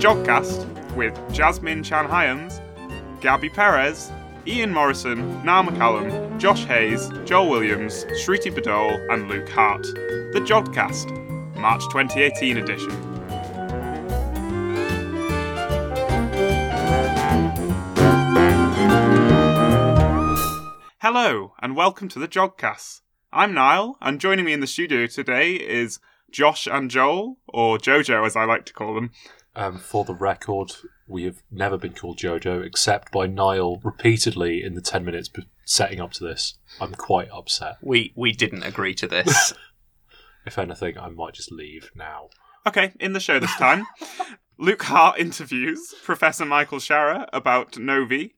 Jodcast with Jasmine Chan Hyams, Gaby Perez, Ian Morison, Niall McCallum, Josh Hayes, Joel Williams, Shruti Badole, and Luke Hart. The Jodcast, March 2018 edition. Hello, and welcome to the Jodcast. I'm Niall, and joining me in the studio today is Josh and Joel, or Jojo as I like to call them. Um, for the record, we have never been called Jojo except by Niall repeatedly in the 10 minutes setting up to this. I'm quite upset. We we didn't agree to this. If anything, I might just leave now. Okay, in the show this time, Luke Hart interviews Professor Michael Shara about novae,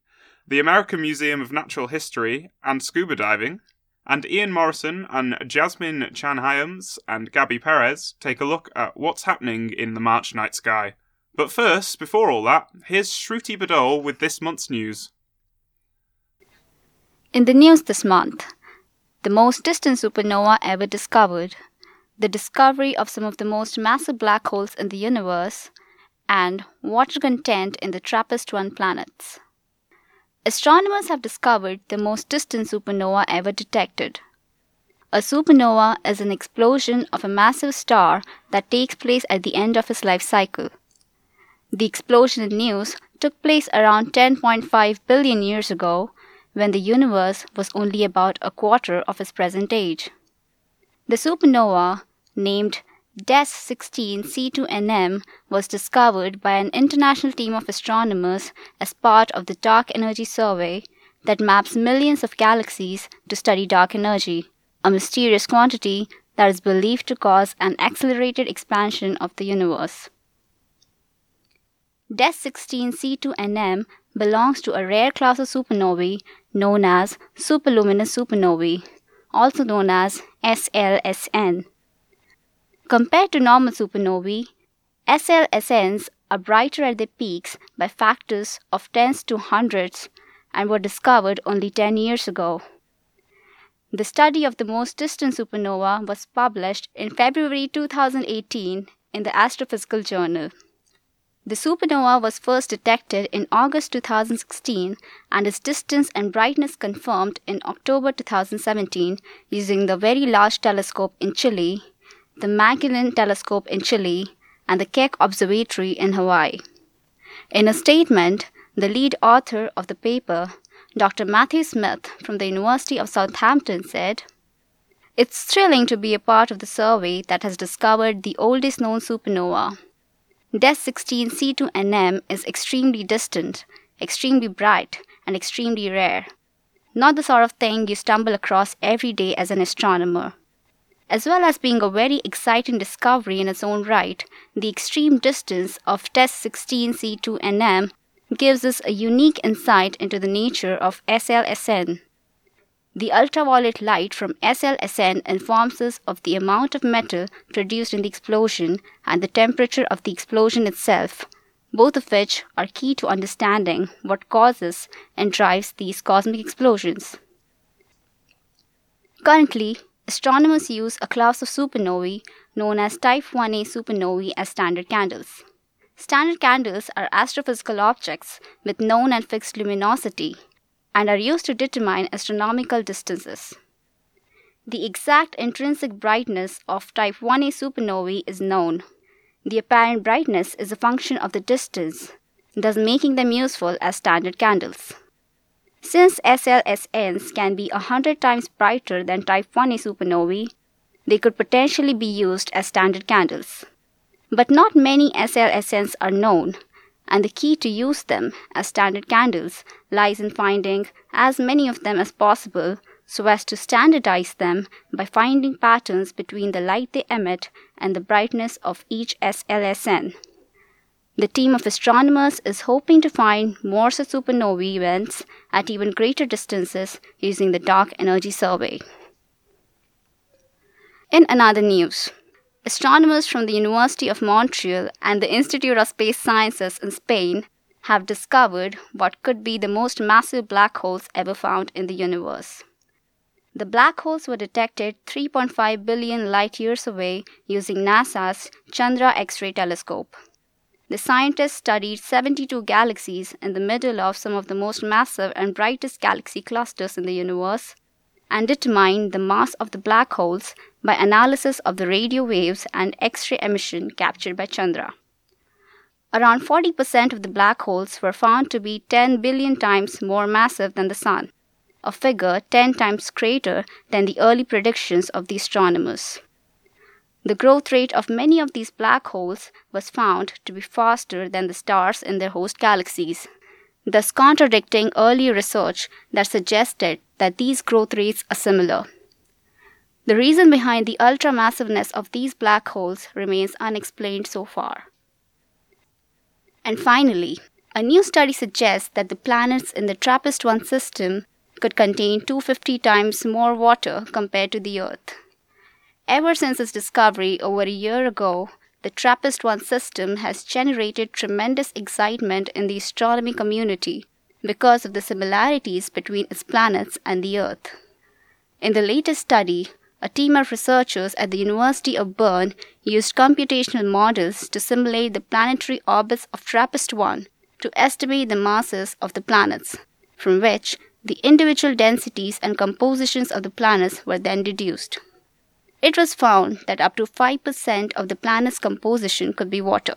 the American Museum of Natural History, and scuba diving. And Ian Morison and Jasmine Chan Hyams and Gaby Perez take a look at what's happening in the March night sky. But first, before all that, here's Shruti Badole with this month's news. In the news this month, the most distant supernova ever discovered, the discovery of some of the most massive black holes in the universe, and water content in the TRAPPIST 1 planets. Astronomers have discovered the most distant supernova ever detected. A supernova is an explosion of a massive star that takes place at the end of its life cycle. The explosion in news took place around 10.5 billion years ago when the universe was only about a quarter of its present age. The supernova, named DES 16 C2NM, was discovered by an international team of astronomers as part of the Dark Energy Survey that maps millions of galaxies to study dark energy, a mysterious quantity that is believed to cause an accelerated expansion of the universe. DES 16 C2NM belongs to a rare class of supernovae known as superluminous supernovae, also known as SLSN. Compared to normal supernovae, SLSNs are brighter at their peaks by factors of tens to hundreds and were discovered only 10 years ago. The study of the most distant supernova was published in February 2018 in the Astrophysical Journal. The supernova was first detected in August 2016 and its distance and brightness confirmed in October 2017 using the Very Large Telescope in Chile, the Magellan Telescope in Chile, and the Keck Observatory in Hawaii. In a statement, the lead author of the paper, Dr. Matthew Smith from the University of Southampton, said, It's thrilling to be a part of the survey that has discovered the oldest known supernova. DES 16 C2NM is extremely distant, extremely bright, and extremely rare. Not the sort of thing you stumble across every day as an astronomer. As well as being a very exciting discovery in its own right, the extreme distance of DES 16 C2NM gives us a unique insight into the nature of SLSN. The ultraviolet light from SLSN informs us of the amount of metal produced in the explosion and the temperature of the explosion itself, both of which are key to understanding what causes and drives these cosmic explosions. Currently, astronomers use a class of supernovae known as Type 1a supernovae as standard candles. Standard candles are astrophysical objects with known and fixed luminosity and are used to determine astronomical distances. The exact intrinsic brightness of type 1a supernovae is known. The apparent brightness is a function of the distance, thus making them useful as standard candles. Since SLSNs can be 100 times brighter than type 1a supernovae, they could potentially be used as standard candles. But not many SLSNs are known, and the key to use them as standard candles lies in finding as many of them as possible so as to standardize them by finding patterns between the light they emit and the brightness of each SLSN. The team of astronomers is hoping to find more supernovae events at even greater distances using the Dark Energy Survey. In another news, astronomers from the University of Montreal and the Institute of Space Sciences in Spain have discovered what could be the most massive black holes ever found in the universe. The black holes were detected 3.5 billion light years away using NASA's Chandra X ray telescope. the scientists studied 72 galaxies in the middle of some of the most massive and brightest galaxy clusters in the universe and determined the mass of the black holes by analysis of the radio waves and X ray emission captured by Chandra. Around 40% of the black holes were found to be 10 billion times more massive than the Sun, a figure 10 times greater than the early predictions of the astronomers. The growth rate of many of these black holes was found to be faster than the stars in their host galaxies, thus contradicting early research that suggested that these growth rates are similar. The reason behind the ultramassiveness of these black holes remains unexplained so far. And finally, a new study suggests that the planets in the TRAPPIST 1 system could contain 250 times more water compared to the Earth. Ever since its discovery over a year ago, the TRAPPIST 1 system has generated tremendous excitement in the astronomy community because of the similarities between its planets and the Earth. In the latest study, a team of researchers at the University of Bern used computational models to simulate the planetary orbits of TRAPPIST 1 to estimate the masses of the planets, from which the individual densities and compositions of the planets were then deduced. It was found that up to 5% of the planet's composition could be water.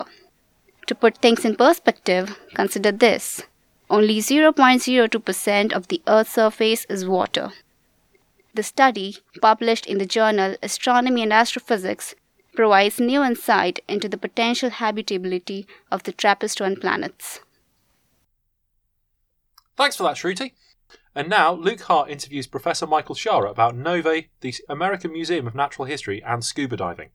To put things in perspective, consider this only 0.02% of the Earth's surface is water. The study, published in the journal Astronomy and Astrophysics, provides new insight into the potential habitability of the TRAPPIST 1 planets. Thanks for that, Shruti. And now, Luke Hart interviews Professor Michael Shara about novae, the American Museum of Natural History, and scuba diving.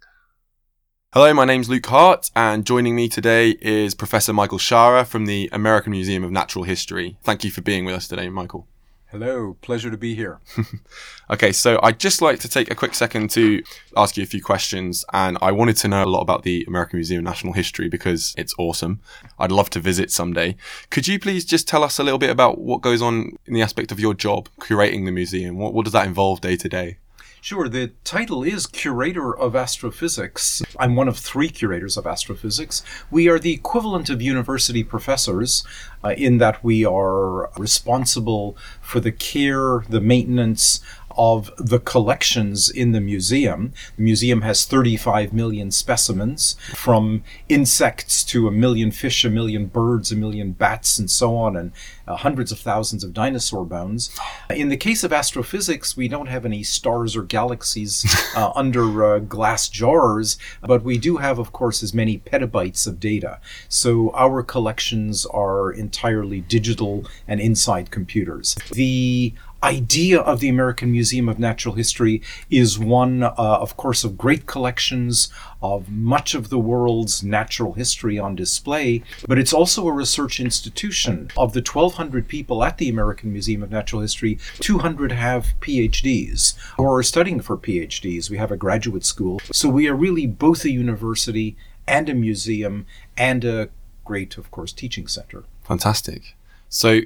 Hello, my name's Luke Hart, and joining me today is Professor Michael Shara from the American Museum of Natural History. Thank you for being with us today, Michael. Hello, pleasure to be here. okay, so I'd just like to take a quick second to ask you a few questions, and I wanted to know a lot about the American Museum of National History because it's awesome. I'd love to visit someday. Could you please just tell us a little bit about what goes on in the aspect of your job, curating the museum? What, what does that involve day to day? Sure, the title is Curator of Astrophysics. I'm one of three curators of astrophysics. We are the equivalent of university professors uh, in that we are responsible for the care, the maintenance, of the collections in the museum. The museum has 35 million specimens, from insects to a million fish, a million birds, a million bats, and so on, and uh, hundreds of thousands of dinosaur bones. In the case of astrophysics, we don't have any stars or galaxies uh, under uh, glass jars, but we do have, of course, as many petabytes of data. So our collections are entirely digital and inside computers. The idea of the American Museum of Natural History is one, uh, of course, of great collections of much of the world's natural history on display, but it's also a research institution. Of the 1,200 people at the American Museum of Natural History, 200 have PhDs or are studying for PhDs. We have a graduate school. So we are really both a university and a museum and a great, of course, teaching center. Fantastic. So,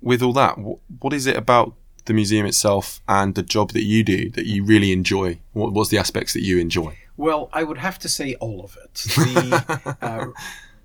with all that, what is it about the museum itself and the job that you do that you really enjoy? What, what's the aspects that you enjoy? Well, I would have to say all of it. The, uh,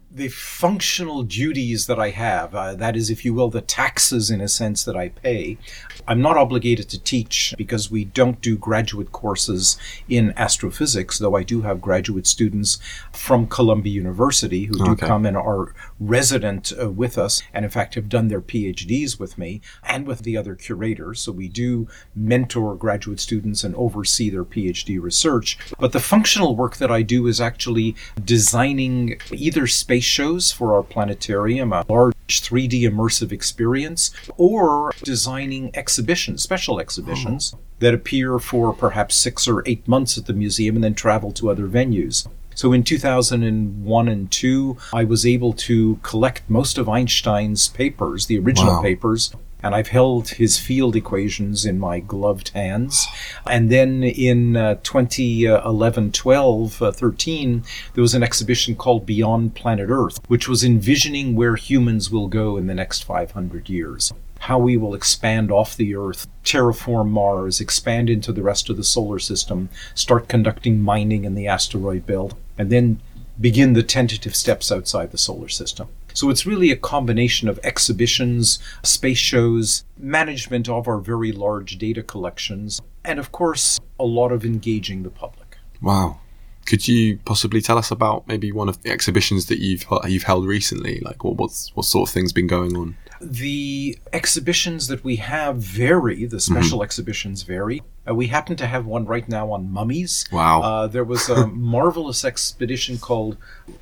the functional duties that I have, uh, that is, if you will, the taxes in a sense that I pay, I'm not obligated to teach because we don't do graduate courses in astrophysics, though I do have graduate students from Columbia University who do okay. come and are resident uh, with us and, in fact, have done their PhDs with me and with the other curators. So we do mentor graduate students and oversee their PhD research. But the functional work that I do is actually designing either space space shows for our planetarium, a large 3D immersive experience, or designing exhibitions, special exhibitions, that appear for perhaps six or eight months at the museum and then travel to other venues. So in 2001 and 2, I was able to collect most of Einstein's papers, the original wow. papers, and I've held his field equations in my gloved hands. And then in uh, 2011, 12, uh, 13, there was an exhibition called Beyond Planet Earth, which was envisioning where humans will go in the next 500 years. How we will expand off the Earth, terraform Mars, expand into the rest of the solar system, start conducting mining in the asteroid belt, and then begin the tentative steps outside the solar system. So it's really a combination of exhibitions, space shows, management of our very large data collections, and of course, a lot of engaging the public. Wow. Could you possibly tell us about maybe one of the exhibitions that you've you've held recently? Like, what what's, what sort of things been going on? The exhibitions that we have vary. The special exhibitions vary. Uh, we happen to have one right now on mummies. Wow. Uh, there was a marvelous expedition called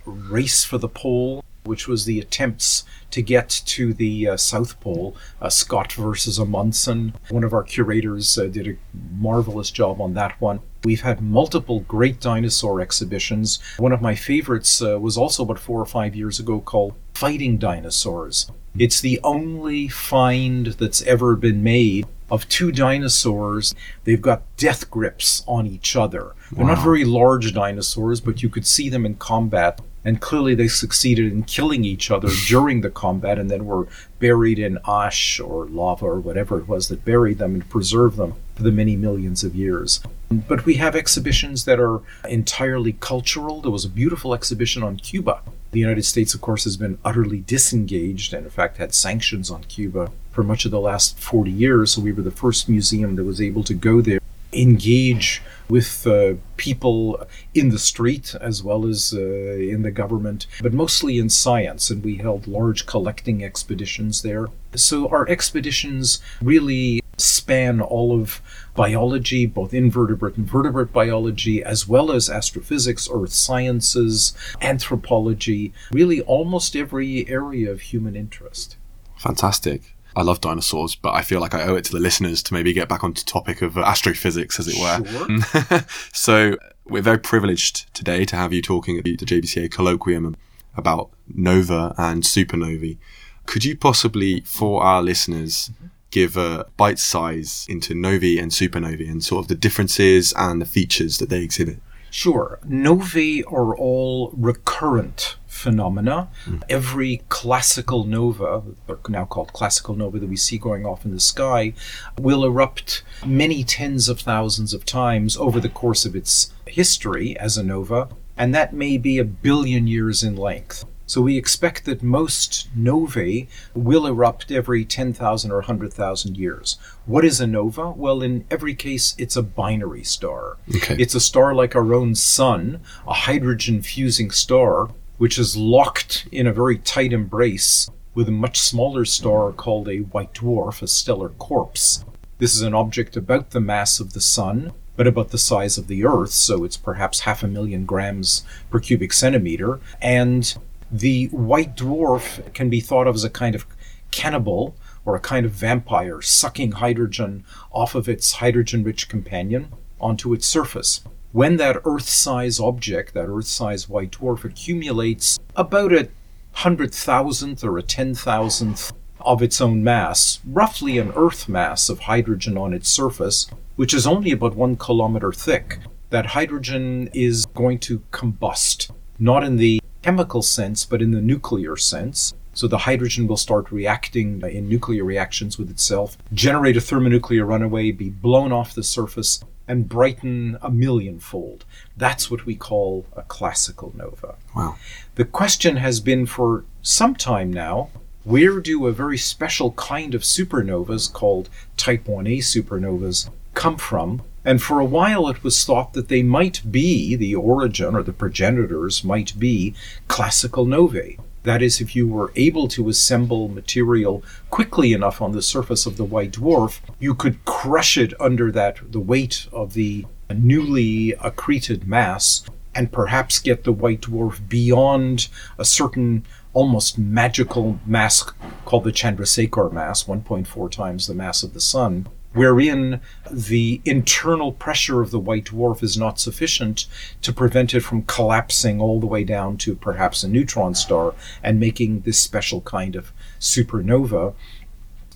Race for the Pole, which was the attempts to get to the uh, South Pole. Uh, Scott versus Amundsen. One of our curators uh, did a marvelous job on that one. We've had multiple great dinosaur exhibitions. One of my favorites uh, was also about four or five years ago called Fighting Dinosaurs. It's the only find that's ever been made of two dinosaurs. They've got death grips on each other. They're not very large dinosaurs, but you could see them in combat. And clearly, they succeeded in killing each other during the combat and then were buried in ash or lava or whatever it was that buried them and preserved them for the many millions of years. But we have exhibitions that are entirely cultural. There was a beautiful exhibition on Cuba. The United States, of course, has been utterly disengaged and, in fact, had sanctions on Cuba for much of the last 40 years. So we were the first museum that was able to go there, engage with uh, people in the street as well as uh, in the government, but mostly in science. And we held large collecting expeditions there. So our expeditions really span all of biology, both invertebrate and vertebrate biology, as well as astrophysics, earth sciences, anthropology, really almost every area of human interest. Fantastic. I love dinosaurs, but I feel like I owe it to the listeners to maybe get back onto the topic of astrophysics, as it were. Sure. so we're very privileged today to have you talking at the JBCA colloquium about nova and supernovae. Could you possibly, for our listeners, mm-hmm. Give a bite size into novae and supernovae and sort of the differences and the features that they exhibit? Sure. Novae are all recurrent phenomena. Hmm. Every classical nova, now called classical nova, that we see going off in the sky, will erupt many tens of thousands of times over the course of its history as a nova, and that may be a billion years in length. So we expect that most novae will erupt every 10,000 or 100,000 years. What is a nova? Well, in every case, it's a binary star. Okay. It's a star like our own sun, a hydrogen fusing star, which is locked in a very tight embrace with a much smaller star called a white dwarf, a stellar corpse. This is an object about the mass of the sun, but about the size of the Earth, so it's perhaps half a million grams per cubic centimeter. And the white dwarf can be thought of as a kind of cannibal or a kind of vampire sucking hydrogen off of its hydrogen rich companion onto its surface. When that Earth size object, that Earth size white dwarf, accumulates about a hundred thousandth or a ten thousandth of its own mass, roughly an Earth mass of hydrogen on its surface, which is only about one kilometer thick, that hydrogen is going to combust, not in the chemical sense, but in the nuclear sense. So the hydrogen will start reacting in nuclear reactions with itself, generate a thermonuclear runaway, be blown off the surface, and brighten a millionfold. That's what we call a classical nova. Wow. The question has been for some time now where do a very special kind of supernovas called type 1a supernovas come from? And for a while it was thought that they might be, the origin or the progenitors might be classical novae. That is, if you were able to assemble material quickly enough on the surface of the white dwarf, you could crush it under that the weight of the newly accreted mass and perhaps get the white dwarf beyond a certain almost magical mass called the Chandrasekhar mass, 1.4 times the mass of the sun, wherein the internal pressure of the white dwarf is not sufficient to prevent it from collapsing all the way down to perhaps a neutron star and making this special kind of supernova,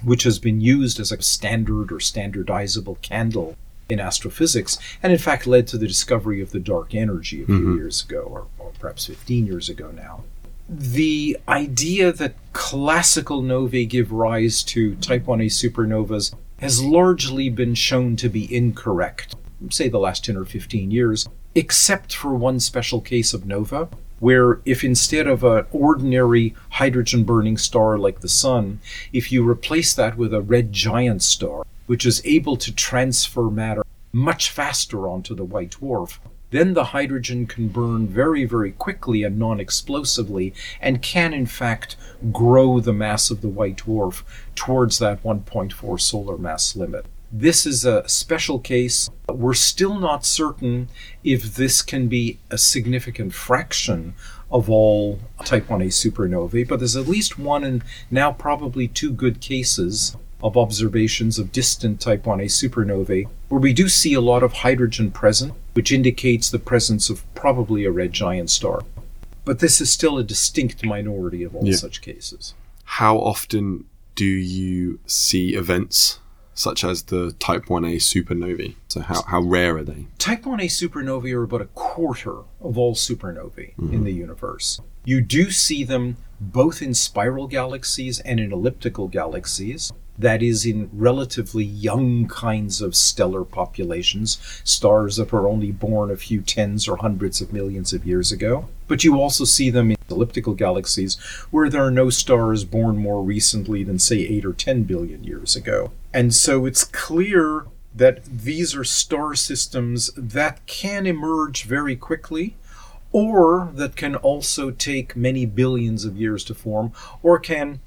which has been used as a standard or standardizable candle in astrophysics, and in fact led to the discovery of the dark energy a few mm-hmm. years ago, or, or perhaps 15 years ago now. The idea that classical novae give rise to type 1a supernovas has largely been shown to be incorrect, say the last 10 or 15 years, except for one special case of nova, where if instead of an ordinary hydrogen burning star like the Sun, if you replace that with a red giant star, which is able to transfer matter much faster onto the white dwarf, then the hydrogen can burn very, very quickly and non explosively and can, in fact, grow the mass of the white dwarf towards that 1.4 solar mass limit. This is a special case. We're still not certain if this can be a significant fraction of all type 1a supernovae, but there's at least one and now probably two good cases of observations of distant type 1a supernovae where we do see a lot of hydrogen present, which indicates the presence of probably a red giant star. But this is still a distinct minority of all Yeah. such cases. How often do you see events such as the Type 1a supernovae? So how, how rare are they? Type 1a supernovae are about a quarter of all supernovae in mm-hmm. the universe. You do see them both in spiral galaxies and in elliptical galaxies. That is, in relatively young kinds of stellar populations, stars that were only born a few tens or hundreds of millions of years ago. But you also see them in elliptical galaxies where there are no stars born more recently than, say, 8 or 10 billion years ago. And so it's clear that these are star systems that can emerge very quickly or that can also take many billions of years to form or can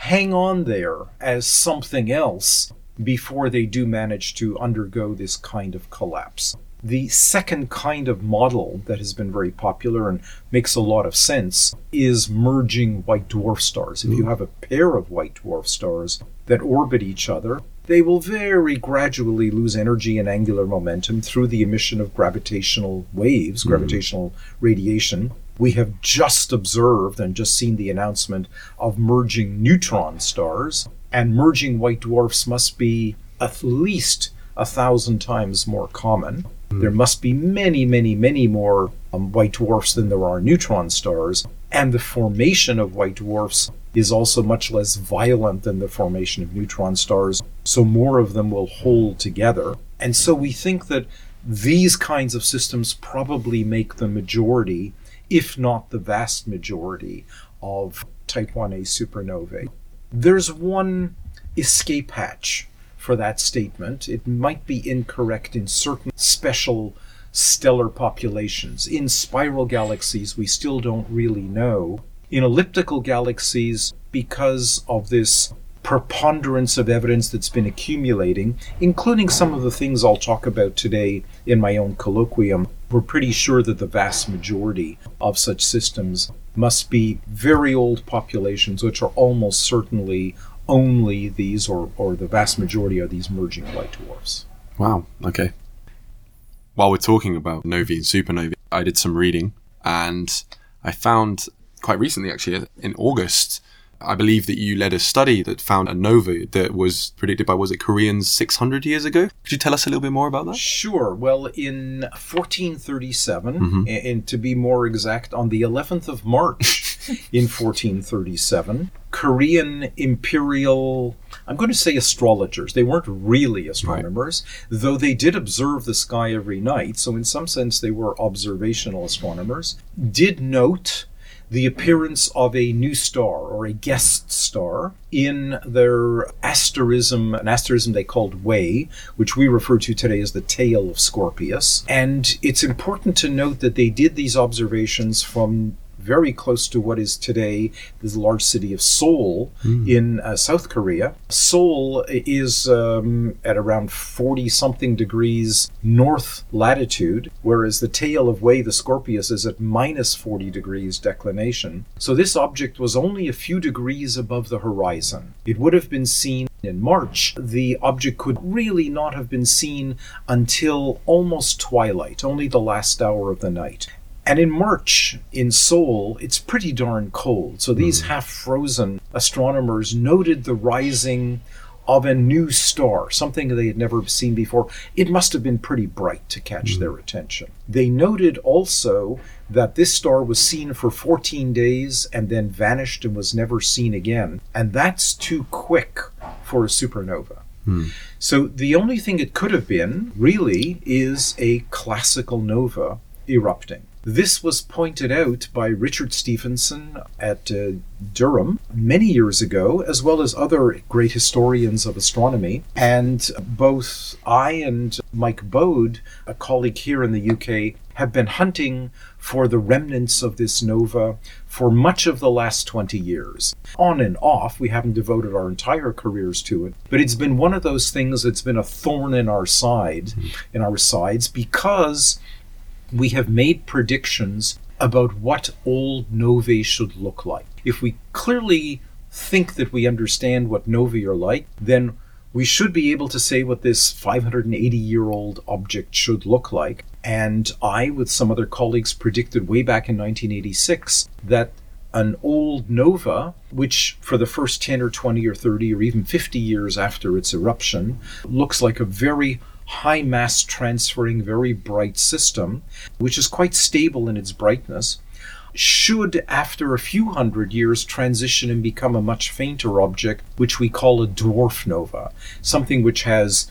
hang on there as something else before they do manage to undergo this kind of collapse. The second kind of model that has been very popular and makes a lot of sense is merging white dwarf stars. If you hmm. have a pair of white dwarf stars that orbit each other, they will very gradually lose energy and angular momentum through the emission of gravitational waves, hmm. gravitational radiation. We have just observed and just seen the announcement of merging neutron stars, and merging white dwarfs must be at least a thousand times more common. There must be many, many, many more um, white dwarfs than there are neutron stars, and the formation of white dwarfs is also much less violent than the formation of neutron stars, so more of them will hold together. And so we think that these kinds of systems probably make the majority, if not the vast majority, of type 1a supernovae. There's one escape hatch for that statement. It might be incorrect in certain special stellar populations. In spiral galaxies, we still don't really know. In elliptical galaxies, because of this preponderance of evidence that's been accumulating, including some of the things I'll talk about today in my own colloquium, we're pretty sure that the vast majority of such systems must be very old populations, which are almost certainly only these, or, or the vast majority are these merging white dwarfs. Wow. Okay. While we're talking about novae and supernovae, I did some reading and I found quite recently, actually, in August, I believe that you led a study that found a nova that was predicted by, was it Koreans 600 years ago? Could you tell us a little bit more about that? Sure. Well, in 1437, mm-hmm. a- and to be more exact, on the 11th of March in 1437, Korean imperial, I'm going to say astrologers, they weren't really astronomers, though they did observe the sky every night, so in some sense they were observational astronomers, did note the appearance of a new star or a guest star in their asterism, an asterism they called Wei, which we refer to today as the tail of Scorpius. And it's important to note that they did these observations from very close to what is today the large city of Seoul in uh, South Korea. Seoul is um, at around 40 something degrees north latitude, whereas the tail of Wei, the Scorpius, is at minus 40 degrees declination. So this object was only a few degrees above the horizon. It would have been seen in March. The object could really not have been seen until almost twilight, only the last hour of the night. And in March in Seoul, it's pretty darn cold. So these hmm. half frozen astronomers noted the rising of a new star, something they had never seen before. It must have been pretty bright to catch hmm. their attention. They noted also that this star was seen for 14 days and then vanished and was never seen again. And that's too quick for a supernova. Hmm. So the only thing it could have been, really, is a classical nova erupting. This was pointed out by Richard Stephenson at uh, Durham many years ago, as well as other great historians of astronomy. And both I and Mike Bode, a colleague here in the UK, have been hunting for the remnants of this nova for much of the last 20 years. On and off, we haven't devoted our entire careers to it, but it's been one of those things that's been a thorn in our side, in our sides, because we have made predictions about what old novae should look like. If we clearly think that we understand what novae are like, then we should be able to say what this 580 year old object should look like. And I, with some other colleagues, predicted way back in 1986 that an old nova, which for the first 10 or 20 or 30 or even 50 years after its eruption looks like a very high mass transferring, very bright system, which is quite stable in its brightness, should, after a few hundred years, transition and become a much fainter object, which we call a dwarf nova, something which has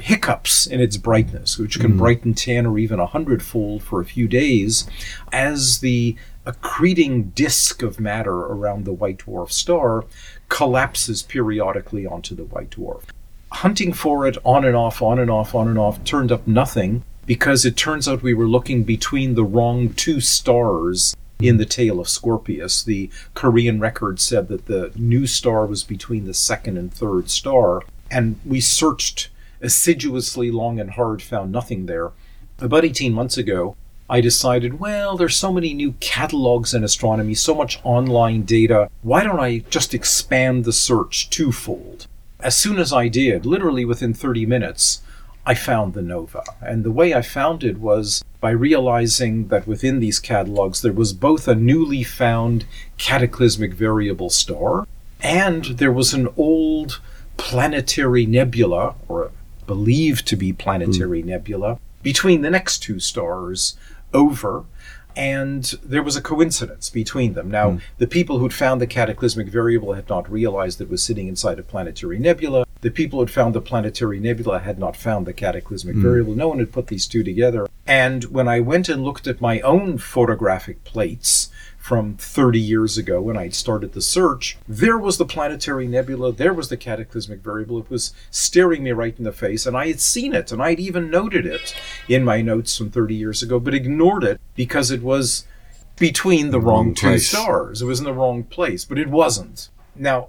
hiccups in its brightness, which can hmm. brighten 10 or even a hundredfold for a few days, as the accreting disk of matter around the white dwarf star collapses periodically onto the white dwarf. Hunting for it on and off, on and off, on and off turned up nothing because it turns out we were looking between the wrong two stars in the tail of Scorpius. The Korean record said that the new star was between the second and third star, and we searched assiduously long and hard, found nothing there. About 18 months ago, I decided, well, there's so many new catalogs in astronomy, so much online data. Why don't I just expand the search twofold? As soon as I did, literally within 30 minutes, I found the nova. And the way I found it was by realizing that within these catalogs there was both a newly found cataclysmic variable star and there was an old planetary nebula, or believed to be planetary hmm. nebula, between the next two stars over. And there was a coincidence between them. Now, hmm. the people who'd found the cataclysmic variable had not realized it was sitting inside a planetary nebula. The people who'd found the planetary nebula had not found the cataclysmic hmm. variable. No one had put these two together. And when I went and looked at my own photographic plates from 30 years ago when I started the search, there was the planetary nebula, there was the cataclysmic variable. It was staring me right in the face, and I had seen it, and I'd even noted it in my notes from 30 years ago, but ignored it because it was between the wrong, Wrong two place. stars. It was in the wrong place, but it wasn't. Now,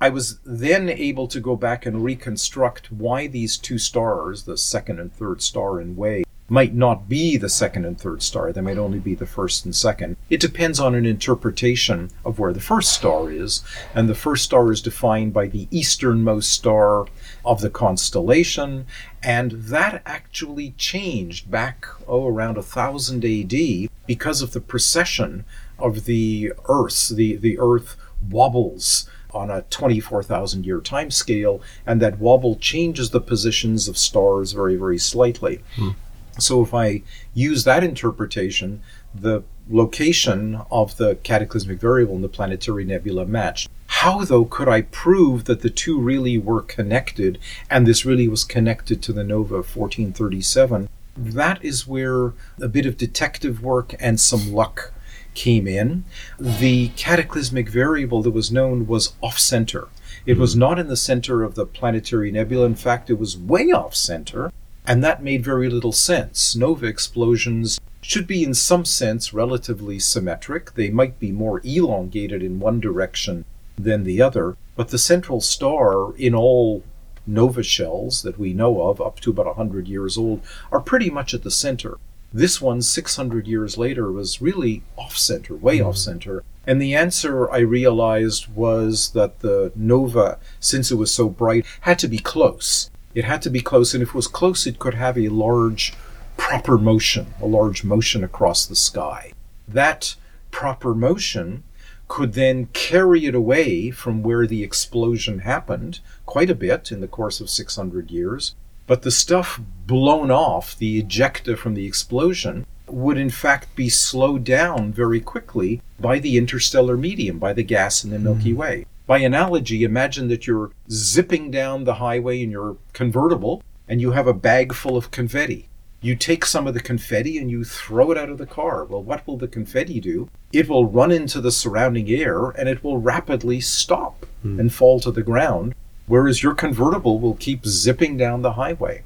I was then able to go back and reconstruct why these two stars, the second and third star in Wei, might not be the second and third star. They might only be the first and second. It depends on an interpretation of where the first star is. And the first star is defined by the easternmost star of the constellation. And that actually changed back, oh, around 1000 AD because of the precession of the Earth. The, the Earth wobbles on a 24,000 year time scale, and that wobble changes the positions of stars very, very slightly. Hmm. So if I use that interpretation, the location of the cataclysmic variable in the planetary nebula matched. How, though, could I prove that the two really were connected and this really was connected to the nova 1437? That is where a bit of detective work and some luck came in. The cataclysmic variable that was known was off center. It was hmm. not in the center of the planetary nebula. In fact, it was way off center. And that made very little sense. Nova explosions should be, in some sense, relatively symmetric. They might be more elongated in one direction than the other. But the central star, in all nova shells that we know of, up to about 100 years old, are pretty much at the center. This one, 600 years later, was really off center, way mm-hmm. off center. And the answer I realized was that the nova, since it was so bright, had to be close. It had to be close, and if it was close, it could have a large proper motion, a large motion across the sky. That proper motion could then carry it away from where the explosion happened quite a bit in the course of 600 years. But the stuff blown off, the ejecta from the explosion, would in fact be slowed down very quickly by the interstellar medium, by the gas in the Milky hmm. Way. By analogy, imagine that you're zipping down the highway in your convertible and you have a bag full of confetti. You take some of the confetti and you throw it out of the car. Well, what will the confetti do? It will run into the surrounding air and it will rapidly stop hmm. and fall to the ground, whereas your convertible will keep zipping down the highway.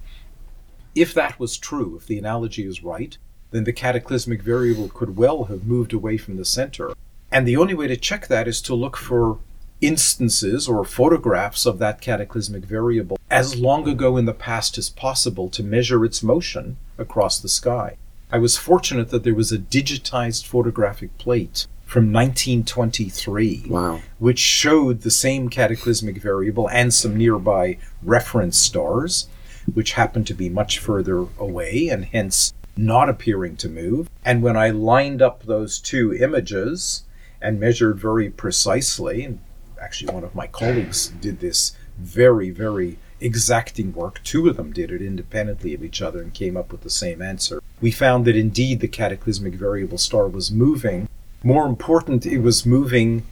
If that was true, if the analogy is right, then the cataclysmic variable could well have moved away from the center. And the only way to check that is to look for instances or photographs of that cataclysmic variable as long ago in the past as possible to measure its motion across the sky. I was fortunate that there was a digitized photographic plate from 1923 Wow. which showed the same cataclysmic variable and some nearby reference stars, which happened to be much further away and hence not appearing to move. And when I lined up those two images and measured very precisely, and actually one of my colleagues did this very, very exacting work, two of them did it independently of each other and came up with the same answer. We found that indeed the cataclysmic variable star was moving. More important, it was moving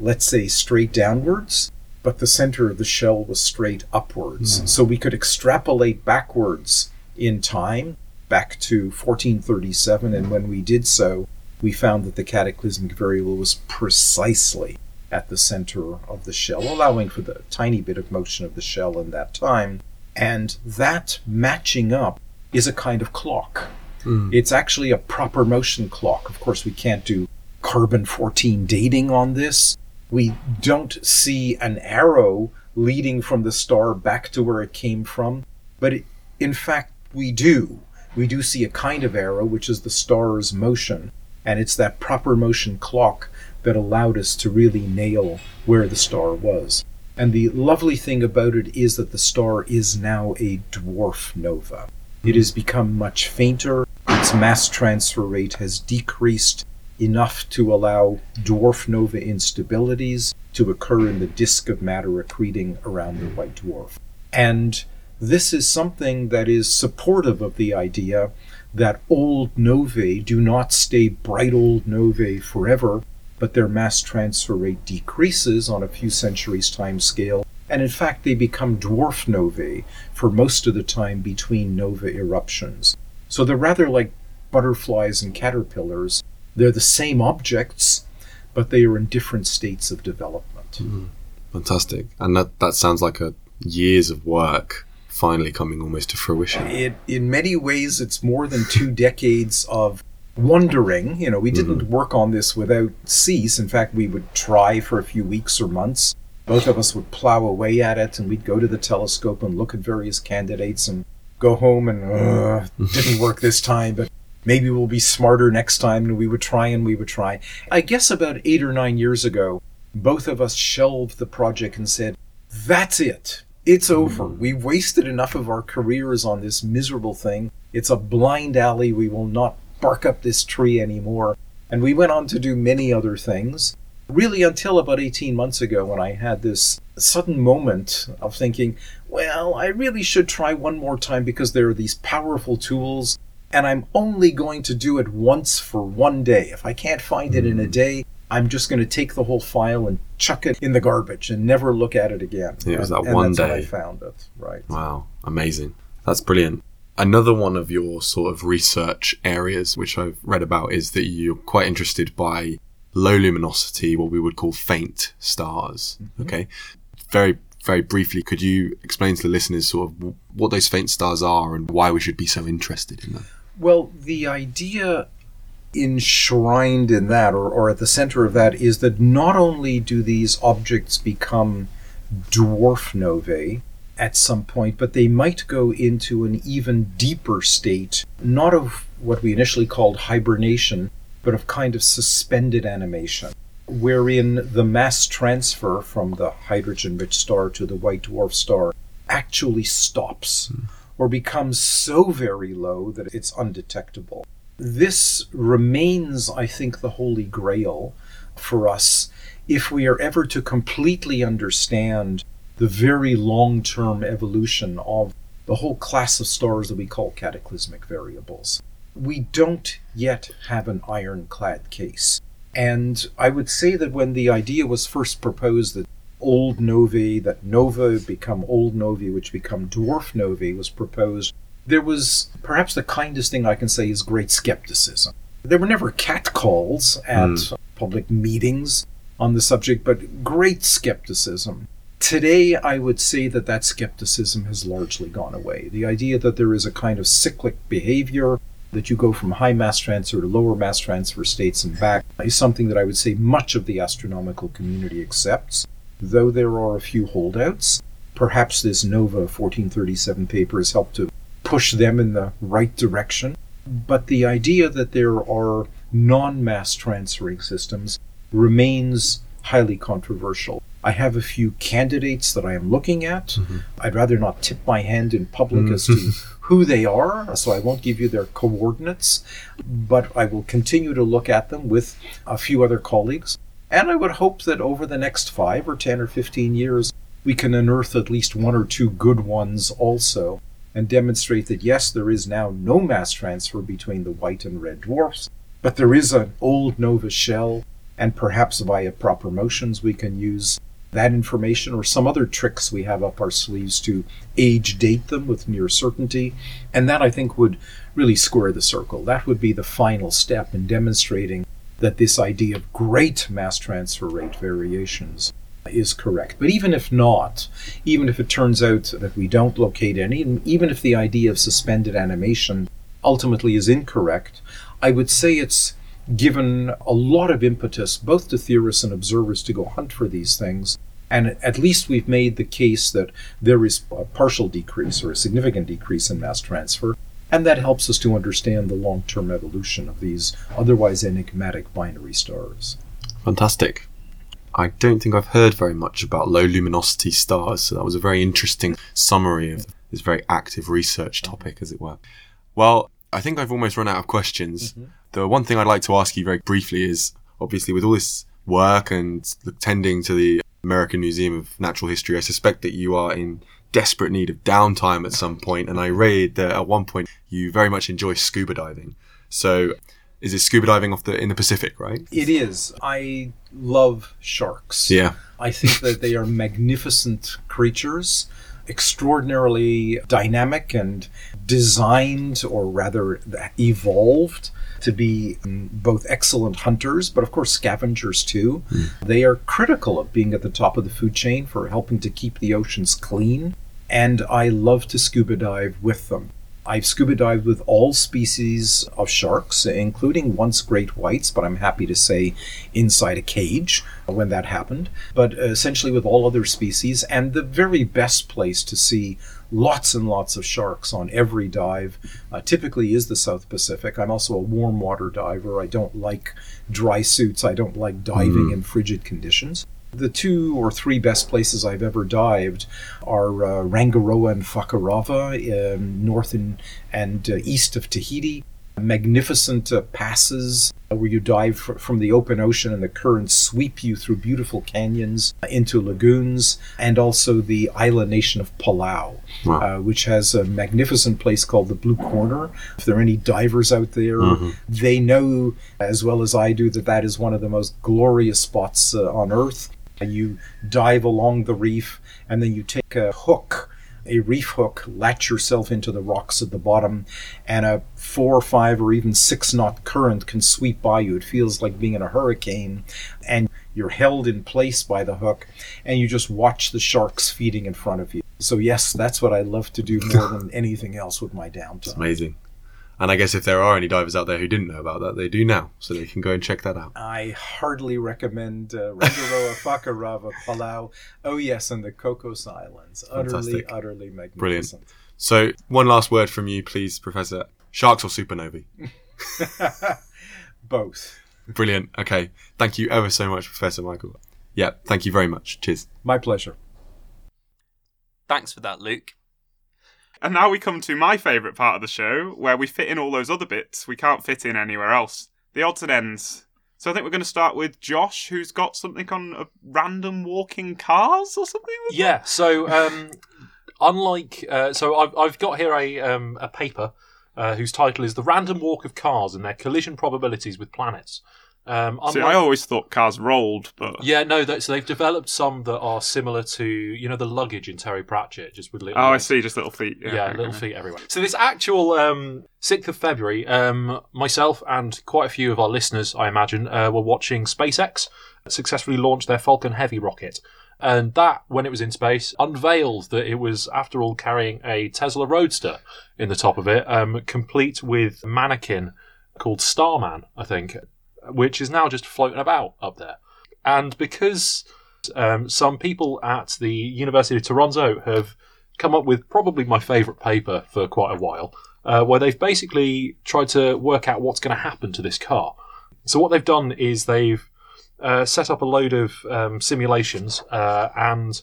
let's say, straight downwards, but the center of the shell was straight upwards. Hmm. So we could extrapolate backwards in time, back to 1437, and when we did so, we found that the cataclysmic variable was precisely at the center of the shell, allowing for the tiny bit of motion of the shell in that time. And that matching up is a kind of clock. Hmm. It's actually a proper motion clock. Of course, we can't do carbon 14 dating on this. We don't see an arrow leading from the star back to where it came from, but it, in fact, we do. We do see a kind of arrow, which is the star's motion, and it's that proper motion clock that allowed us to really nail where the star was. And the lovely thing about it is that the star is now a dwarf nova. It has become much fainter, its mass transfer rate has decreased enough to allow dwarf nova instabilities to occur in the disk of matter accreting around the white dwarf. And this is something that is supportive of the idea that old novae do not stay bright old novae forever, but their mass transfer rate decreases on a few centuries time scale, and in fact they become dwarf novae for most of the time between nova eruptions. So they're rather like butterflies and caterpillars. They're the same objects, but they are in different states of development. Hmm. Fantastic. And that, that sounds like a years of work finally coming almost to fruition. It, in many ways, it's more than two decades of wondering. You know, we didn't mm-hmm. work on this without cease. In fact, we would try for a few weeks or months. Both of us would plow away at it, and we'd go to the telescope and look at various candidates and go home and, uh, mm-hmm. didn't work this time, but maybe we'll be smarter next time. And we would try and we would try. I guess about eight or nine years ago, both of us shelved the project and said, that's it. It's mm-hmm. over. We've wasted enough of our careers on this miserable thing. It's a blind alley. We will not bark up this tree anymore. And we went on to do many other things. Really, until about 18 months ago, when I had this sudden moment of thinking, well, I really should try one more time because there are these powerful tools, and I'm only going to do it once for one day. If I can't find it in a hmm. day, I'm just going to take the whole file and chuck it in the garbage and never look at it again. Yeah, it was and, that and one that's when I found it. Right. Wow, amazing. That's brilliant. Another one of your sort of research areas, which I've read about, is that you're quite interested by low luminosity, what we would call faint stars. Mm-hmm. Okay. Very, very briefly, could you explain to the listeners sort of what those faint stars are and why we should be so interested in them? Well, the idea enshrined in that, or, or at the center of that, is that not only do these objects become dwarf novae at some point, but they might go into an even deeper state, not of what we initially called hibernation, but of kind of suspended animation, wherein the mass transfer from the hydrogen rich star to the white dwarf star actually stops hmm. or becomes so very low that it's undetectable. This remains, I think, the holy grail for us if we are ever to completely understand the very long term evolution of the whole class of stars that we call cataclysmic variables. We don't yet have an ironclad case. And I would say that when the idea was first proposed that old novae, that nova become old novae, which become dwarf novae, was proposed, there was perhaps the kindest thing I can say is great skepticism. There were never catcalls at hmm. public meetings on the subject, but great skepticism. Today, I would say that that skepticism has largely gone away. The idea that there is a kind of cyclic behavior, that you go from high mass transfer to lower mass transfer states and back, is something that I would say much of the astronomical community accepts, though there are a few holdouts. Perhaps this NOVA 1437 paper has helped to push them in the right direction. But the idea that there are non mass transferring systems remains highly controversial. I have a few candidates that I am looking at. Mm-hmm. I'd rather not tip my hand in public as to mm-hmm. who they are, so I won't give you their coordinates, but I will continue to look at them with a few other colleagues. And I would hope that over the next five or 10 or 15 years, we can unearth at least one or two good ones also and demonstrate that yes, there is now no mass transfer between the white and red dwarfs, but there is an old nova shell, and perhaps via proper motions we can use that information or some other tricks we have up our sleeves to age date them with near certainty. And that I think would really square the circle. That would be the final step in demonstrating that this idea of great mass transfer rate variations is correct. But even if not, even if it turns out that we don't locate any, and even if the idea of suspended animation ultimately is incorrect, I would say it's given a lot of impetus both to theorists and observers to go hunt for these things. And at least we've made the case that there is a partial decrease or a significant decrease in mass transfer. And that helps us to understand the long term evolution of these otherwise enigmatic binary stars. Fantastic. I don't think I've heard very much about low luminosity stars, so that was a very interesting summary of this very active research topic, as it were. Well, I think I've almost run out of questions. Mm-hmm. The one thing I'd like to ask you very briefly is obviously, with all this work and tending to the American Museum of Natural History, I suspect that you are in desperate need of downtime at some point. point, and I read that at one point you very much enjoy scuba diving. So, is it scuba diving off the in the Pacific, right? It is. I love sharks. Yeah. I think that they are magnificent creatures, extraordinarily dynamic and designed, or rather evolved, to be mm, both excellent hunters, but of course scavengers too. They are critical of being at the top of the food chain for helping to keep the oceans clean, and I love to scuba dive with them. I've scuba dived with all species of sharks, including once great whites, but I'm happy to say inside a cage when that happened, but essentially with all other species. And the very best place to see lots and lots of sharks on every dive uh, typically is the South Pacific. I'm also a warm water diver. I don't like dry suits, I don't like diving in frigid conditions. The two or three best places I've ever dived are uh, Rangiroa and Fakarava, um, north and, and uh, east of Tahiti. Magnificent uh, passes where you dive fr- from the open ocean and the currents sweep you through beautiful canyons into lagoons, and also the island nation of Palau, Wow. uh, which has a magnificent place called the Blue Corner. If there are any divers out there, they know as well as I do that that is one of the most glorious spots uh, on Earth. You dive along the reef and then you take a hook, a reef hook, latch yourself into the rocks at the bottom, and a four or five or even six knot current can sweep by you. It feels like being in a hurricane, and you're held in place by the hook, and you just watch the sharks feeding in front of you. So, yes, that's what I love to do more than anything else with my downtime. It's Amazing. And I guess if there are any divers out there who didn't know about that, they do now, so they can go and check that out. I heartily recommend uh, Rangiroa, Fakarava, Palau. Oh yes, and the Cocos Islands. Utterly, Fantastic. utterly magnificent. Brilliant. So, one last word from you, please, Professor. Sharks or supernovae? Both. Brilliant. Okay. Thank you ever so much, Professor Michael. Yeah, thank you very much. Cheers. My pleasure. Thanks for that, Luke. And now we come to my favourite part of the show, where we fit in all those other bits we can't fit in anywhere else. The odds and ends. So I think we're going to start with Josh, who's got something on uh, random walking cars or something. Yeah. So, um, unlike, uh, so I've, I've got here a um, a paper uh, whose title is "The Random Walk of Cars and Their Collision Probabilities with Planets." Um, See, I always thought cars rolled, but yeah, no. That, so they've developed some that are similar to you know the luggage in Terry Pratchett, just with little. oh, I see, just little feet. Yeah, Yeah, little feet everywhere. So this actual um, 6th of February, um, myself and quite a few of our listeners, I imagine, uh, were watching SpaceX successfully launch their Falcon Heavy rocket. And that, when it was in space, unveiled that it was, after all, carrying a Tesla Roadster in the top of it, um, complete with mannequin called Starman, I think, which is now just floating about up there. And because um, some people at the University of Toronto have come up with probably my favourite paper for quite a while, uh, where they've basically tried to work out what's going to happen to this car. So what they've done is they've uh, set up a load of um, simulations uh, and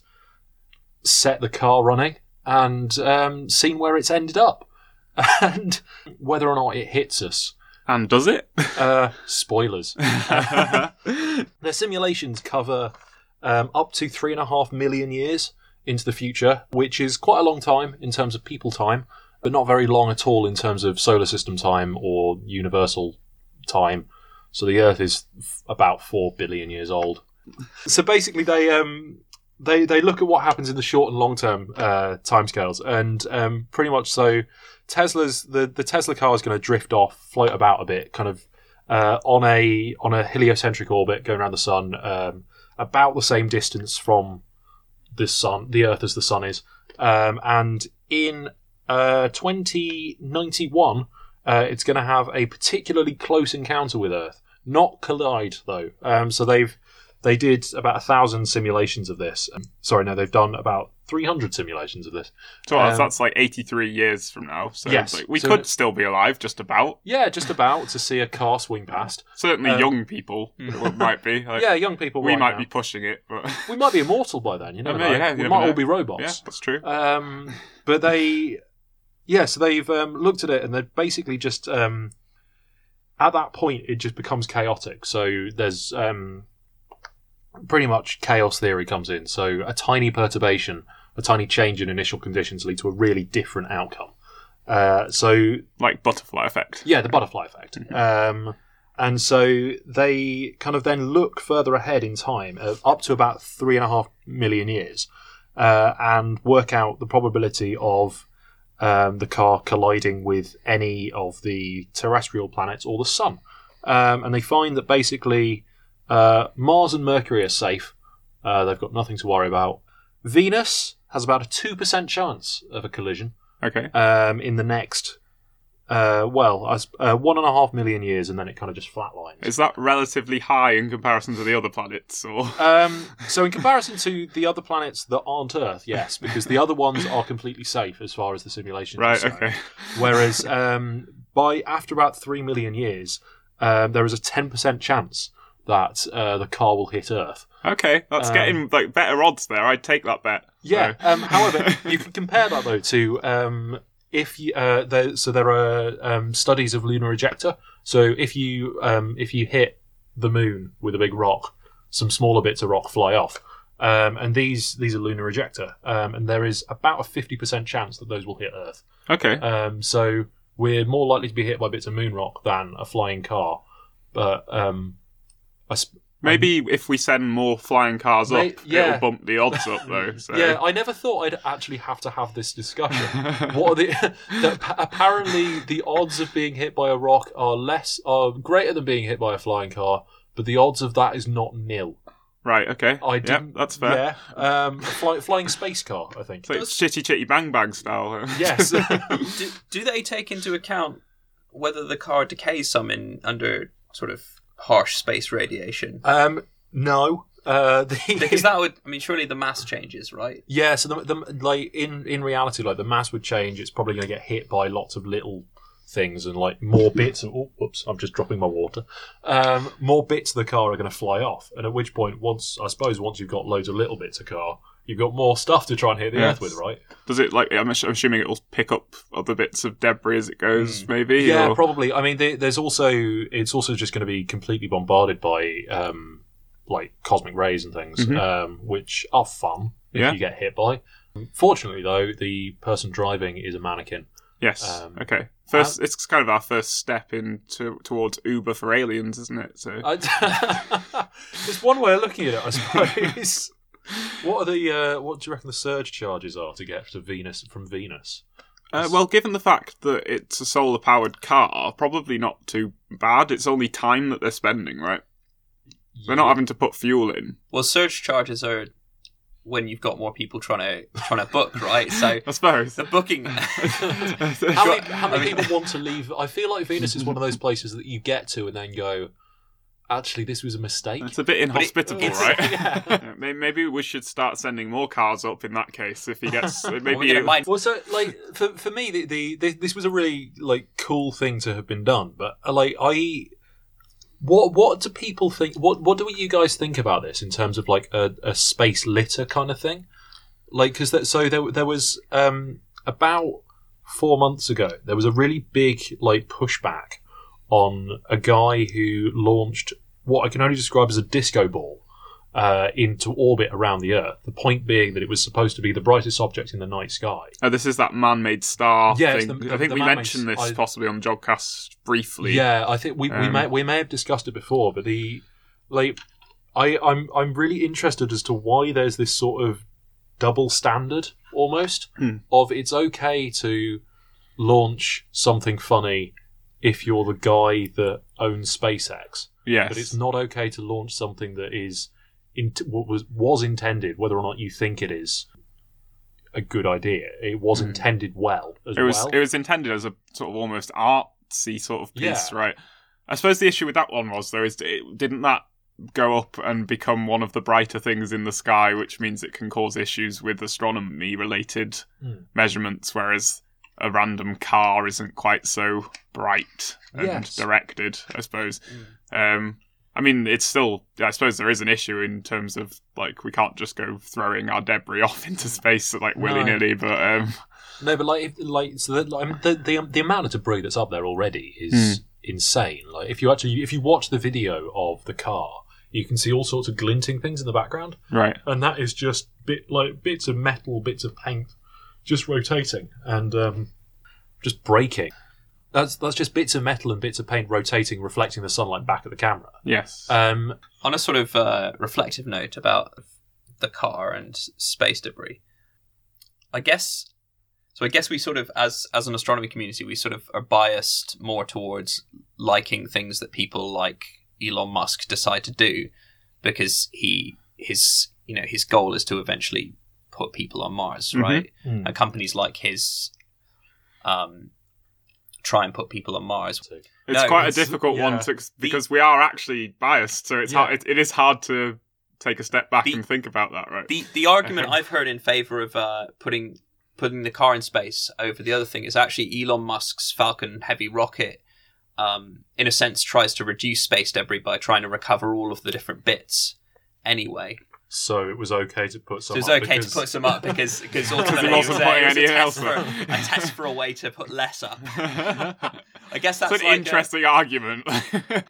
set the car running and um, seen where it's ended up and whether or not it hits us. And does it? Uh, spoilers. Their simulations cover um, up to three and a half million years into the future, which is quite a long time in terms of people time, but not very long at all in terms of solar system time or universal time. So the Earth is f- about four billion years old. So basically, they um, they they look at what happens in the short and long term uh, timescales, and um, pretty much so. Tesla's the the Tesla car is going to drift off, float about a bit, kind of uh, on a on a heliocentric orbit going around the sun, um, about the same distance from the sun, the Earth as the sun is, um, and in uh, 2091, uh, it's going to have a particularly close encounter with Earth, not collide though. Um, so they've they did about a thousand simulations of this. Um, sorry, no, they've done about 300 simulations of this. So Um, that's like 83 years from now. So Yes. like, we So- could still be alive, just about. Yeah, just about to see a car swing past. Certainly Um, young people might be. Like, Yeah, young people. we right might now. be pushing it, but We might be immortal by then. You never Yeah, know. yeah, you we never might all know. be yeah, robots. that's true. Um, but they, yeah, so they've um, looked at it and they're basically just um, at that point it just becomes chaotic. So there's um, pretty much chaos theory comes in. So a tiny perturbation, a tiny change in initial conditions lead to a really different outcome. Uh, so like butterfly effect. yeah, the butterfly effect. Um, and so they kind of then look further ahead in time, uh, up to about three and a half million years, uh, and work out the probability of um, the car colliding with any of the terrestrial planets or the sun. Um, and they find that basically uh, Mars and Mercury are safe. Uh, they've got nothing to worry about. Venus has about a 2% chance of a collision Okay. um, in the next, uh, well, as, uh, one and a half million years, and then it kind of just flatlines. Is that relatively high in comparison to the other planets, or Um, so, in comparison to the other planets that aren't Earth, yes, because the other ones are completely safe as far as the simulation. right? concerned. Okay. Whereas, um, by after about three million years, um, there is a ten percent chance that uh, the car will hit Earth. Okay, that's Um, getting like better odds there. I'd take that bet. Yeah. So- Um, however, you can compare that though to um, if you uh, there, so there are um, studies of lunar ejecta. So if you um, if you hit the moon with a big rock, some smaller bits of rock fly off. Um, and these these are lunar ejecta, um, and there is about a fifty percent chance that those will hit Earth. okay. Um, so we're more likely to be hit by bits of moon rock than a flying car. But um, sp- Maybe if we send more flying cars May- up, yeah. it'll bump the odds up though. So. Yeah, I never thought I'd actually have to have this discussion. what are the that pa- apparently the odds of being hit by a rock are less are greater than being hit by a flying car, but the odds of that is not nil. Right. Okay. I Yep, didn't. that's fair. Yeah, um, fly, flying space car, I think. It's like chitty chitty bang bang style. yes. do, do they take into account whether the car decays some in under sort of harsh space radiation? um, no. Uh, the, Because that would, I mean, surely the mass changes, right? Yeah, so the, the like in in reality, like the mass would change. It's probably going to get hit by lots of little things and like more bits. And oh, whoops, I'm just dropping my water. Um, more bits of the car are going to fly off, and at which point, once I suppose once you've got loads of little bits of car, you've got more stuff to try and hit the Yes. earth with, right? Does it like? I'm, assuming it will pick up other bits of debris as it goes. Maybe. Hmm. Yeah, or- probably. I mean, there's also it's also just going to be completely bombarded by um, like cosmic rays and things, Mhm. um, which are fun if Yeah. you get hit by. Fortunately, though, the person driving is a mannequin. Yes. Um, okay. First, it's kind of our first step into towards Uber for aliens, isn't it? So it's one way of looking at it, I suppose. What are the uh, what do you reckon the surge charges are to get to Venus from Venus? Uh, well, given the fact that it's a solar powered car, probably not too bad. It's only time that they're spending, right? They're not having to put fuel in. Well, surge charges are when you've got more people trying to trying to book, right? So I suppose. the booking. How many, how many people want to leave? I feel like Venus is one of those places that you get to and then go, actually, this was a mistake. It's a bit inhospitable, it's- right? yeah. Yeah, Maybe we should start sending more cars up in that case. If he gets, maybe gonna mind- Well, so like for for me, the, the, the this was a really like cool thing to have been done. But uh, like I, what what do people think? What what do you guys think about this in terms of like a, a space litter kind of thing? Like because that so there there was um about four months ago there was a really big like pushback on a guy who launched what I can only describe as a disco ball uh, into orbit around the Earth. The point being that it was supposed to be the brightest object in the night sky. Oh, this is that man-made star Yeah, thing. the- I think we mentioned this I- possibly on Jodcast briefly. Yeah, I think we, we Um, may we may have discussed it before, but the like I I'm I'm really interested as to why there's this sort of double standard almost Hmm. of it's okay to launch something funny if you're the guy that owns SpaceX, Yes. but it's not okay to launch something that is in, what was was intended, whether or not you think it is a good idea. It was Hmm. intended well as it was well. it was intended as a sort of almost artsy sort of piece, Yeah. right? I suppose the issue with that one was though is it, didn't that go up and become one of the brighter things in the sky, which means it can cause issues with astronomy related Hmm. measurements, whereas a random car isn't quite so bright and Yes. directed, I suppose. Um, I mean, it's still. I suppose there is an issue in terms of like we can't just go throwing our debris off into space like willy nilly. But um, No, but like, like, so like, the, the the amount of debris that's up there already is insane. Like, if you actually, if you watch the video of the car, you can see all sorts of glinting things in the background, right, and that is just bit like bits of metal, bits of paint, just rotating and um, just breaking. That's that's just bits of metal and bits of paint rotating, reflecting the sunlight back at the camera. yes, Um, On a sort of uh, reflective note about the car and space debris, I guess. So I guess we sort of, as as an astronomy community, we sort of are biased more towards liking things that people like Elon Musk decide to do, because he his you know his goal is to eventually put people on Mars, Mhm. right? Mm. And companies like his um, try and put people on Mars. it's no, quite a difficult yeah. one to ex- because we are actually biased, so it's Yeah. hard. It, it is hard to take a step back The- and think about that, right? The the argument I've heard in favor of uh, putting putting the car in space over the other thing is actually Elon Musk's Falcon Heavy rocket. Um, in a sense, tries to reduce space debris by trying to recover all of the different bits. Anyway, so it was okay to put so some. it's up okay because- to put some up because because he ultimately wasn't it was, a, putting it was a anything test else for a test for a way to put less up. I guess that's It's an like a- interesting argument.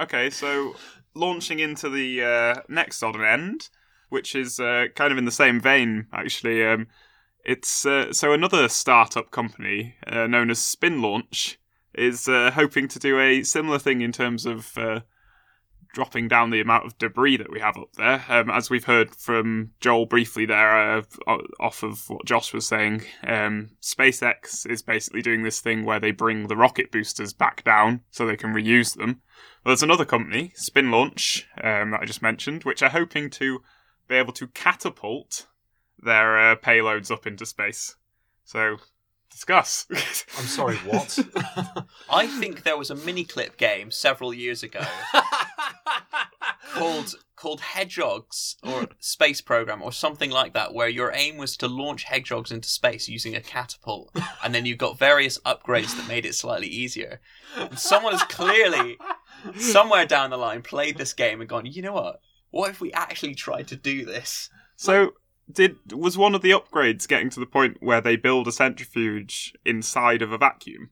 okay, so launching into the uh, next odd end, which is uh, kind of in the same vein, actually. Um, it's uh, so another startup company uh, known as Spin Launch is uh, hoping to do a similar thing in terms of uh, dropping down the amount of debris that we have up there. Um, as we've heard from Joel briefly there, uh, off of what Josh was saying, um, SpaceX is basically doing this thing where they bring the rocket boosters back down so they can reuse them. Well, there's another company, Spin Launch, um, that I just mentioned, which are hoping to be able to catapult their uh, payloads up into space. So, discuss. I'm sorry, what? I think there was a Miniclip game several years ago called called Hedgehogs or Space Program or something like that, where your aim was to launch hedgehogs into space using a catapult, and then you got various upgrades that made it slightly easier. And someone has clearly, somewhere down the line, played this game and gone, you know what? What if we actually tried to do this? So, did was one of the upgrades getting to the point where they build a centrifuge inside of a vacuum?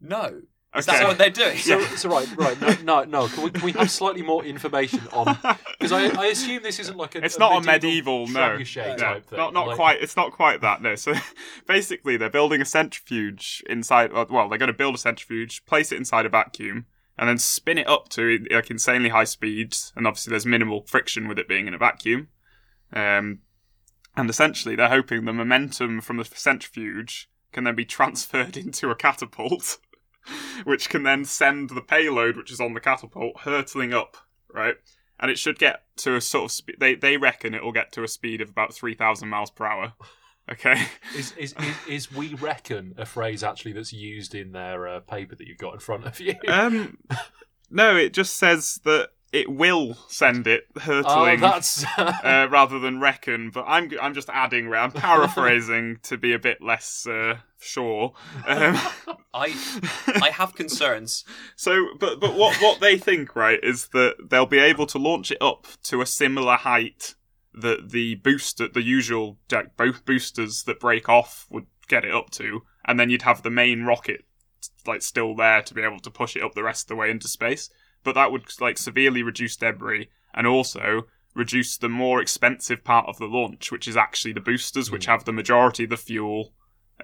No. Is that what they're doing? So, so right, right, no, no, no. Can we, can we have slightly more information on? Because I, I assume this isn't like a. It's not a medieval, no, trebuchet no, type thing. not not Like- quite. It's not quite that. No. So basically, they're building a centrifuge inside. Well, they're going to build a centrifuge, place it inside a vacuum, and then spin it up to like insanely high speeds. And obviously, there's minimal friction with it being in a vacuum. Um, and essentially, they're hoping the momentum from the centrifuge can then be transferred into a catapult, which can then send the payload, which is on the catapult, hurtling up, right? And it should get to a sort of speed. They they reckon it will get to a speed of about three thousand miles per hour. Okay. Is, is, is, is we reckon a phrase actually that's used in their uh, paper that you've got in front of you? um, no, it just says that it will send it oh, hurtling. that's. uh, rather than reckon, but I'm I'm just adding. I'm paraphrasing to be a bit less uh, sure. Um, I I have concerns. So, but but what what they think, right, is that they'll be able to launch it up to a similar height that the booster, the usual like, both boosters that break off would get it up to, and then you'd have the main rocket like still there to be able to push it up the rest of the way into space. But that would like severely reduce debris and also reduce the more expensive part of the launch, which is actually the boosters, which have the majority of the fuel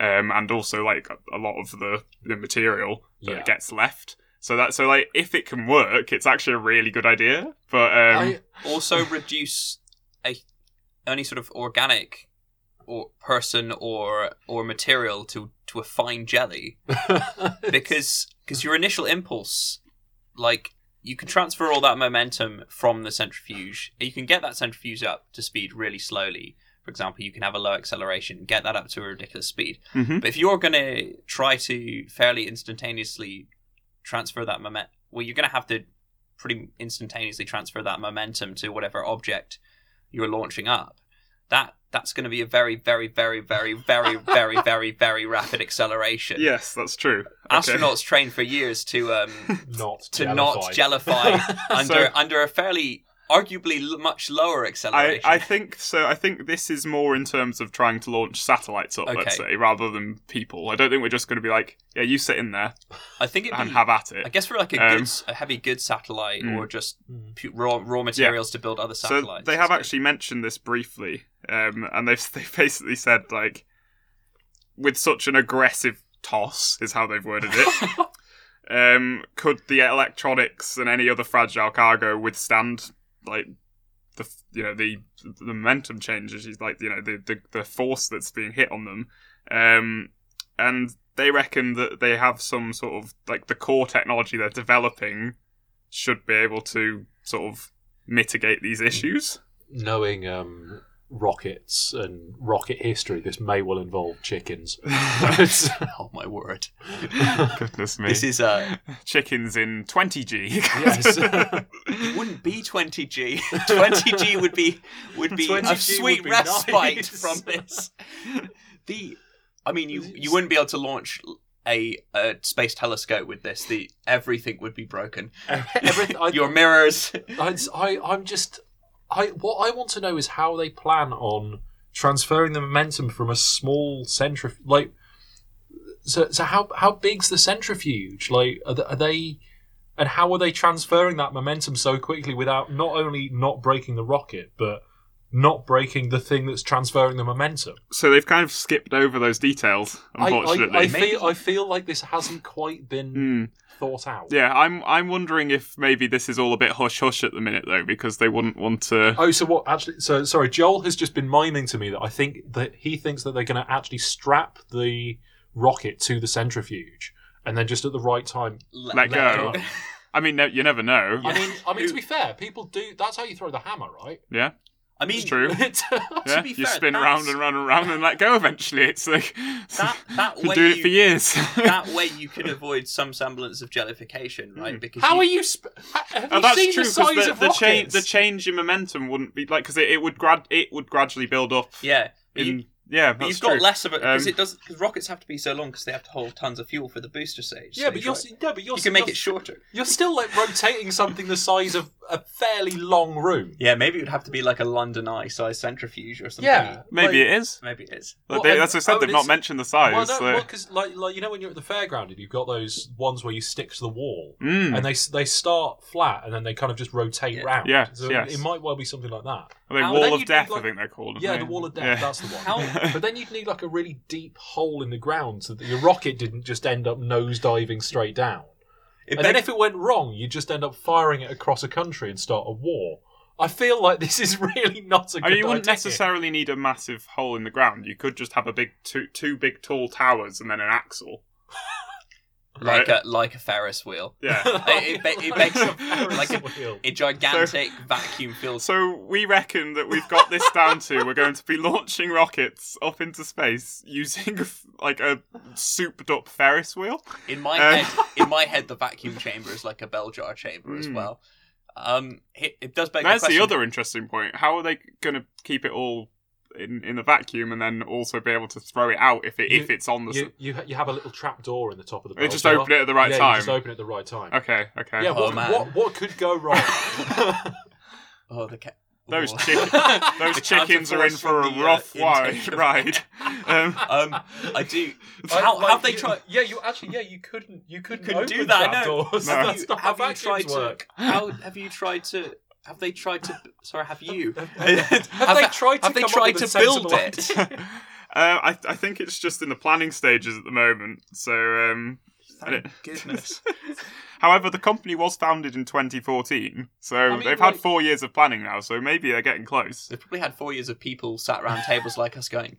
um, and also like a, a lot of the, the material that Yeah. gets left. So that so like if it can work, it's actually a really good idea. But um, I, Also reduce a any sort of organic or person or or material to to a fine jelly because because your initial impulse like you can transfer all that momentum from the centrifuge. You can get that centrifuge up to speed really slowly. For example you can have a low acceleration get that up to a ridiculous speed. Mhm. but if you're going to try to fairly instantaneously transfer that moment well you're going to have to pretty instantaneously transfer that momentum to whatever object you're launching up. That that's going to be a very, very, very, very, very, very, very, very rapid acceleration. Yes, that's true. Okay. Astronauts train for years to um, not to not jellify under so, under a fairly arguably l- much lower acceleration I think so. I think this is more in terms of trying to launch satellites up, let's say, rather than people. I don't think we're just going to be like, yeah, you sit in there I think it'd and be have at it. I guess for like a Um, goods, a heavy good satellite Mm. or just pu- raw raw materials to build other So satellites. they have good. actually mentioned this briefly, um, and they've they basically said like, with such an aggressive toss is how they've worded it. um, could the electronics and any other fragile cargo withstand like the you know the the momentum changes? Is like you know the, the the force that's being hit on them, um, and they reckon that they have some sort of like the core technology they're developing should be able to sort of mitigate these issues. Knowing um, rockets and rocket history, this may well involve chickens. It's- Oh my word! Goodness me. This is uh, chickens in 20G. Yes. it wouldn't be twenty G. Twenty G would be would be a sweet be respite nice. from this. The, I mean, you you wouldn't be able to launch a, a space telescope with this. The everything would be broken. Everything, I, Your mirrors. I, I, I'm just. I what I want to know is how they plan on transferring the momentum from a small centrifuge. Like, so, so how how big's the centrifuge? Like, are, are they, and how are they transferring that momentum so quickly without not only not breaking the rocket, but not breaking the thing that's transferring the momentum? so they've kind of skipped over those details, unfortunately. I, I feel I feel like this hasn't quite been Hmm. thought out. Yeah, I'm I'm wondering if maybe this is all a bit hush hush at the minute though, because they wouldn't want to. Oh, so what? Actually, so sorry. Joel has just been miming to me that I think that he thinks that they're going to actually strap the rocket to the centrifuge, and then just at the right time. Let go. go. I mean, you never know. I mean, I mean to be fair, people do. That's how you throw the hammer, right? Yeah, I mean, it's true. Yeah, be you fair, spin around and round and round and let go eventually. It's like That that way doing you, it for years. that way you can avoid some semblance of jellification, right? Hmm. Because How you, are you? Sp- ha- have Oh, you that's seen true the because size the, of the, change the change in momentum wouldn't be like because it, it would grad it would gradually build up Yeah, in you, yeah, But you've true. got less of it because Um, it does because rockets have to be so long because they have to hold tons of fuel for the booster stage. Yeah, but you're right? s- yeah, but you're you can make you're, it shorter. You're still like rotating something the size of a fairly long room. Yeah, maybe it would have to be like a London Eye size centrifuge or something. Yeah, Maybe like- it is. maybe it is. Like, Well, they, and- as I said, oh, they've not mentioned the size. Well, no, because like, like you know when you're at the fairground and you've got those ones where you stick to the wall Mm. and they they start flat and then they kind of just rotate Yeah. round. Yeah, so yes. it might well be something like that. I mean, Wall of Death, like- I think they're called. Yeah, the wall of death. That's the one. How- but then you'd need like a really deep hole in the ground so that your rocket didn't just end up nose diving straight down. It and then if it went wrong, you'd just end up firing it across a country and start a war. I feel like this is really not a good mean, you wouldn't idea. necessarily need a massive hole in the ground. You could just have a big two two big tall towers and then an axle. Like Right. a like a Ferris wheel, Yeah. it, it, it makes a like a, a gigantic vacuum filled. So we reckon that we've got this down to we're going to be launching rockets up into space using like a souped up Ferris wheel. In my Um, head, in my head, the vacuum chamber is like a bell jar chamber as Mm. well. Um, it, it does beg That's the the other interesting point. How are they going to keep it all in, in the vacuum and then also be able to throw it out if it You- if it's on the? You, you, you have a little trap door in the top of the They bell just open it at the right yeah, You time. just open it at the right time. okay, okay. Yeah, Oh, what, man. what what could go wrong? Oh, the ca- Those Oh. chicken, those The chickens are in for a the, uh, rough intake ride. of- ride. Um, Um, I do. I- How like, have they tried? Yeah, you actually, yeah, you couldn't, you couldn't, Couldn't open do that. trap No. doors. No. Have you, have you vacuums tried to? How have you tried to? Have they tried to? Sorry, have you? Have they tried to Have they come up tried with to build it? uh, I I think it's just in the planning stages at the moment. So, um, Thank goodness. however, the company was founded in 2014, so mean, they've had four years of planning now. So maybe they're getting close. They've probably had four years of people sat around tables like us going,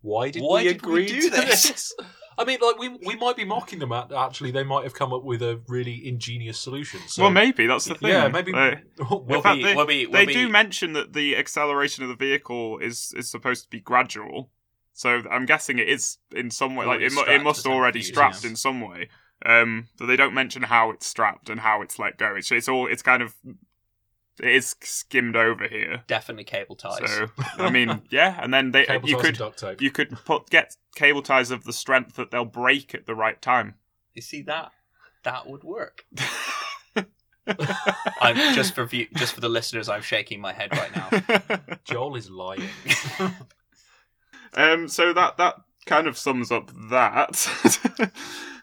Why did Why we did we agree do to this? I mean, like we we might be mocking them. At, actually, they might have come up with a really ingenious solution. So, well, maybe that's the thing. yeah, maybe. They- well, We'll in fact, be- they, we'll be- we'll do be- mention that the acceleration of the vehicle is is supposed to be gradual. So I'm guessing it is in some way. Like it, mu- it must already strapped in some way. Um, but they don't mention how it's strapped and how it's let go. It's it's all it's kind of it is skimmed over here. definitely cable ties. So I mean, yeah, and then they cable you ties and could duct tape. you could put get cable ties of the strength that they'll break at the right time. You see that? That would work. I'm just for view, just for the listeners. I'm shaking my head right now. Joel is lying. um, so that that kind of sums up that.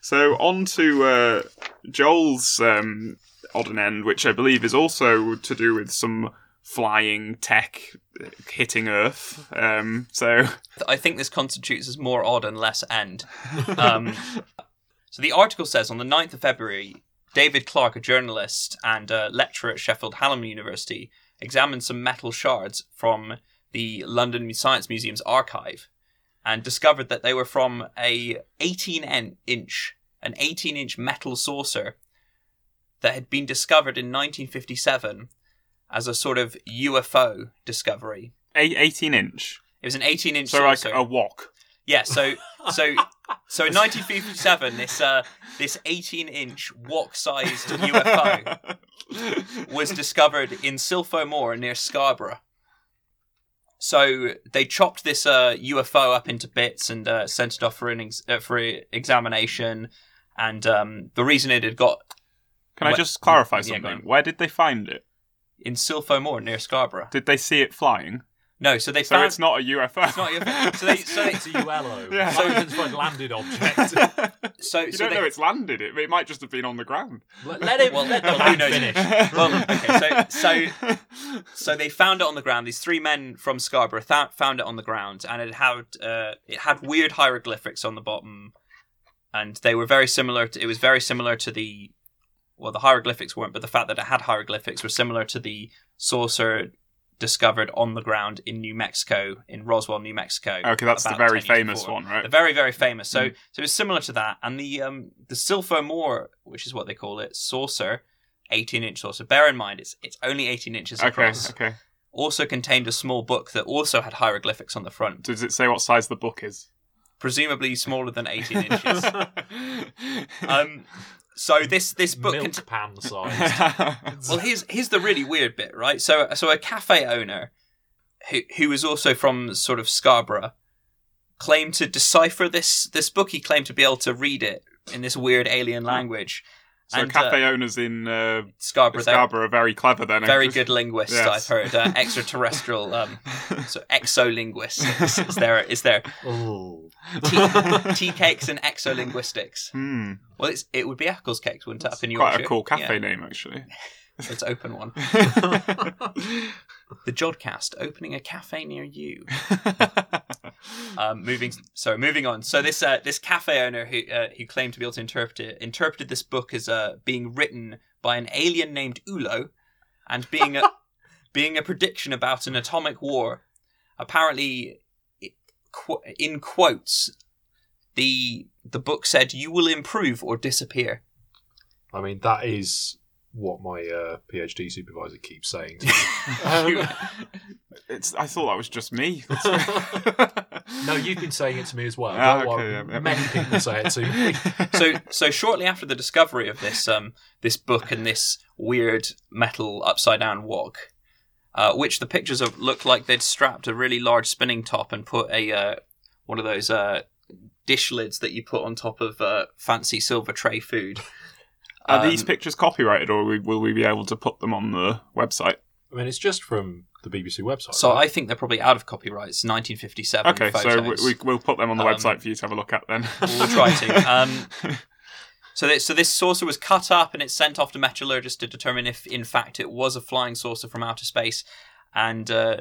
so on to uh, Joel's um, odd and end, which I believe is also to do with some flying tech hitting Earth. Um, so I think this constitutes as more odd and less end. Um, so the article says on the 9th of February, David Clarke, a journalist and a lecturer at Sheffield Hallam University, examined some metal shards from the London Science Museum's archive and discovered that they were from a 18 inch an 18 inch metal saucer that had been discovered in 1957 as a sort of UFO discovery. a- 18 inch. It was an 18 inch So like a wok. Yeah, so so so in 1957, this uh this 18 inch wok sized UFO was discovered in Silpho Moor near Scarborough. So they chopped this uh, UFO up into bits and uh, sent it off for an ex- uh, for examination. And um, the reason it had got Can I What- just clarify Yeah, go something? on. Where did they find it? in Silpho Moor near Scarborough. Did they see it flying? No, so they So found it's not a UFO. it's not a UFO. So they so they, It's a ULO. Yeah. So it's like landed object. so you so don't they, know it's landed. It, it might just have been on the ground. let, let him. Well, let the well, who man knows? finish. Well, okay, so so so they found it on the ground. These three men from Scarborough th- found it on the ground, and it had uh, it had weird hieroglyphics on the bottom, and they were very similar. To, it was very similar to the well, the hieroglyphics weren't, but the fact that it had hieroglyphics were similar to the saucer discovered on the ground in New Mexico, in Roswell, New Mexico. Okay, that's the very famous before. one, right? The very very famous. So so it's similar to that, and the um the Silpho Moor, which is what they call it, saucer, eighteen inch saucer. Bear in mind, it's it's only eighteen inches Okay, across. okay. Also contained a small book that also had hieroglyphics on the front, Does it say what size the book is? Presumably smaller than eighteen inches. Um, so this this book. Milk cont- pan size. well, here's here's the really weird bit, right? So so a cafe owner who who was also from sort of Scarborough, claimed to decipher this this book. He claimed to be able to read it in this weird alien language. So And, cafe owners in uh, Scarborough, they're Scarborough are very clever then. very good linguists. Yes. I've heard uh, extraterrestrial, um, so exolinguists is there is there Oh. tea, tea cakes and exolinguistics. Hmm. Well, it's, it would be Eccles cakes, wouldn't it? Up in Yorkshire? Quite Yorkshire. a cool cafe Yeah, name, actually. It's open one. The Jodcast opening a cafe near you. Um, moving, so moving on. So this uh, this cafe owner who uh, who claimed to be able to interpret it interpreted this book as uh, being written by an alien named Ulo, and being a being a prediction about an atomic war. Apparently, in quotes, the the book said, "You will improve or disappear." I mean, that is what my uh, PhD supervisor keeps saying. To me. Um, it's. I thought that was just me. no, you've been saying it to me as well. Ah, okay, worry. yeah, yeah. Many people say it to me. so so shortly after the discovery of this um this book and this weird metal upside down walk, uh, which the pictures of looked like they'd strapped a really large spinning top and put a uh, one of those uh, dish lids that you put on top of uh, fancy silver tray food. Are these Um, pictures copyrighted, or will we, be able to put them on the website? I mean, it's just from the BBC website. So right? I think they're probably out of copyright. It's 1957. Okay, so photos. we, we, we'll put them on the Um, website for you to have a look at then. We'll try to. Um, so, this, so this saucer was cut up and it's sent off to metallurgists to determine if, in fact, it was a flying saucer from outer space. And uh,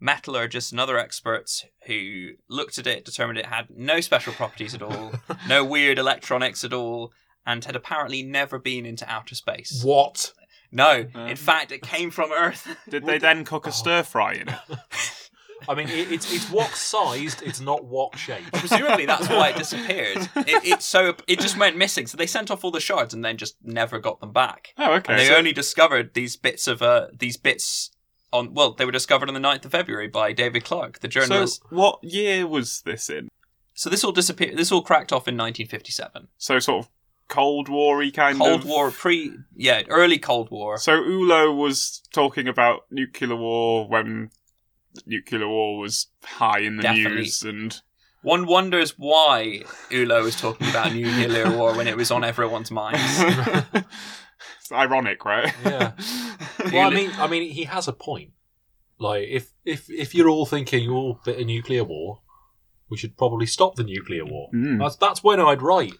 metallurgists and other experts who looked at it determined it had no special properties at all, no weird electronics at all, and had apparently never been into outer space. what? No, Um. in fact, it came from Earth. Did they then cook a stir fry in it? I mean, it, it's it's wok sized. It's not wok shaped. Presumably, that's why it disappeared. It, it so it just went missing. So they sent off all the shards and then just never got them back. Oh, okay. And they So- only discovered these bits of uh these bits on well they were discovered on the 9th of February by David Clarke, the journalist. so, journalist. what year was this in? So, this all disappeared. This all cracked off in 1957. So, sort of Cold War-y kind Cold of. War pre yeah early Cold War. So Ulo was talking about nuclear war when nuclear war was high in the Definitely. news, and One wonders why Ulo was talking about nuclear war when it was on everyone's minds. it's ironic, right? Yeah. Well, I mean, I mean, he has a point. Like, if if if you're all thinking, "Oh, bit of nuclear war," we should probably stop the nuclear war. Mm. That's that's when I'd write.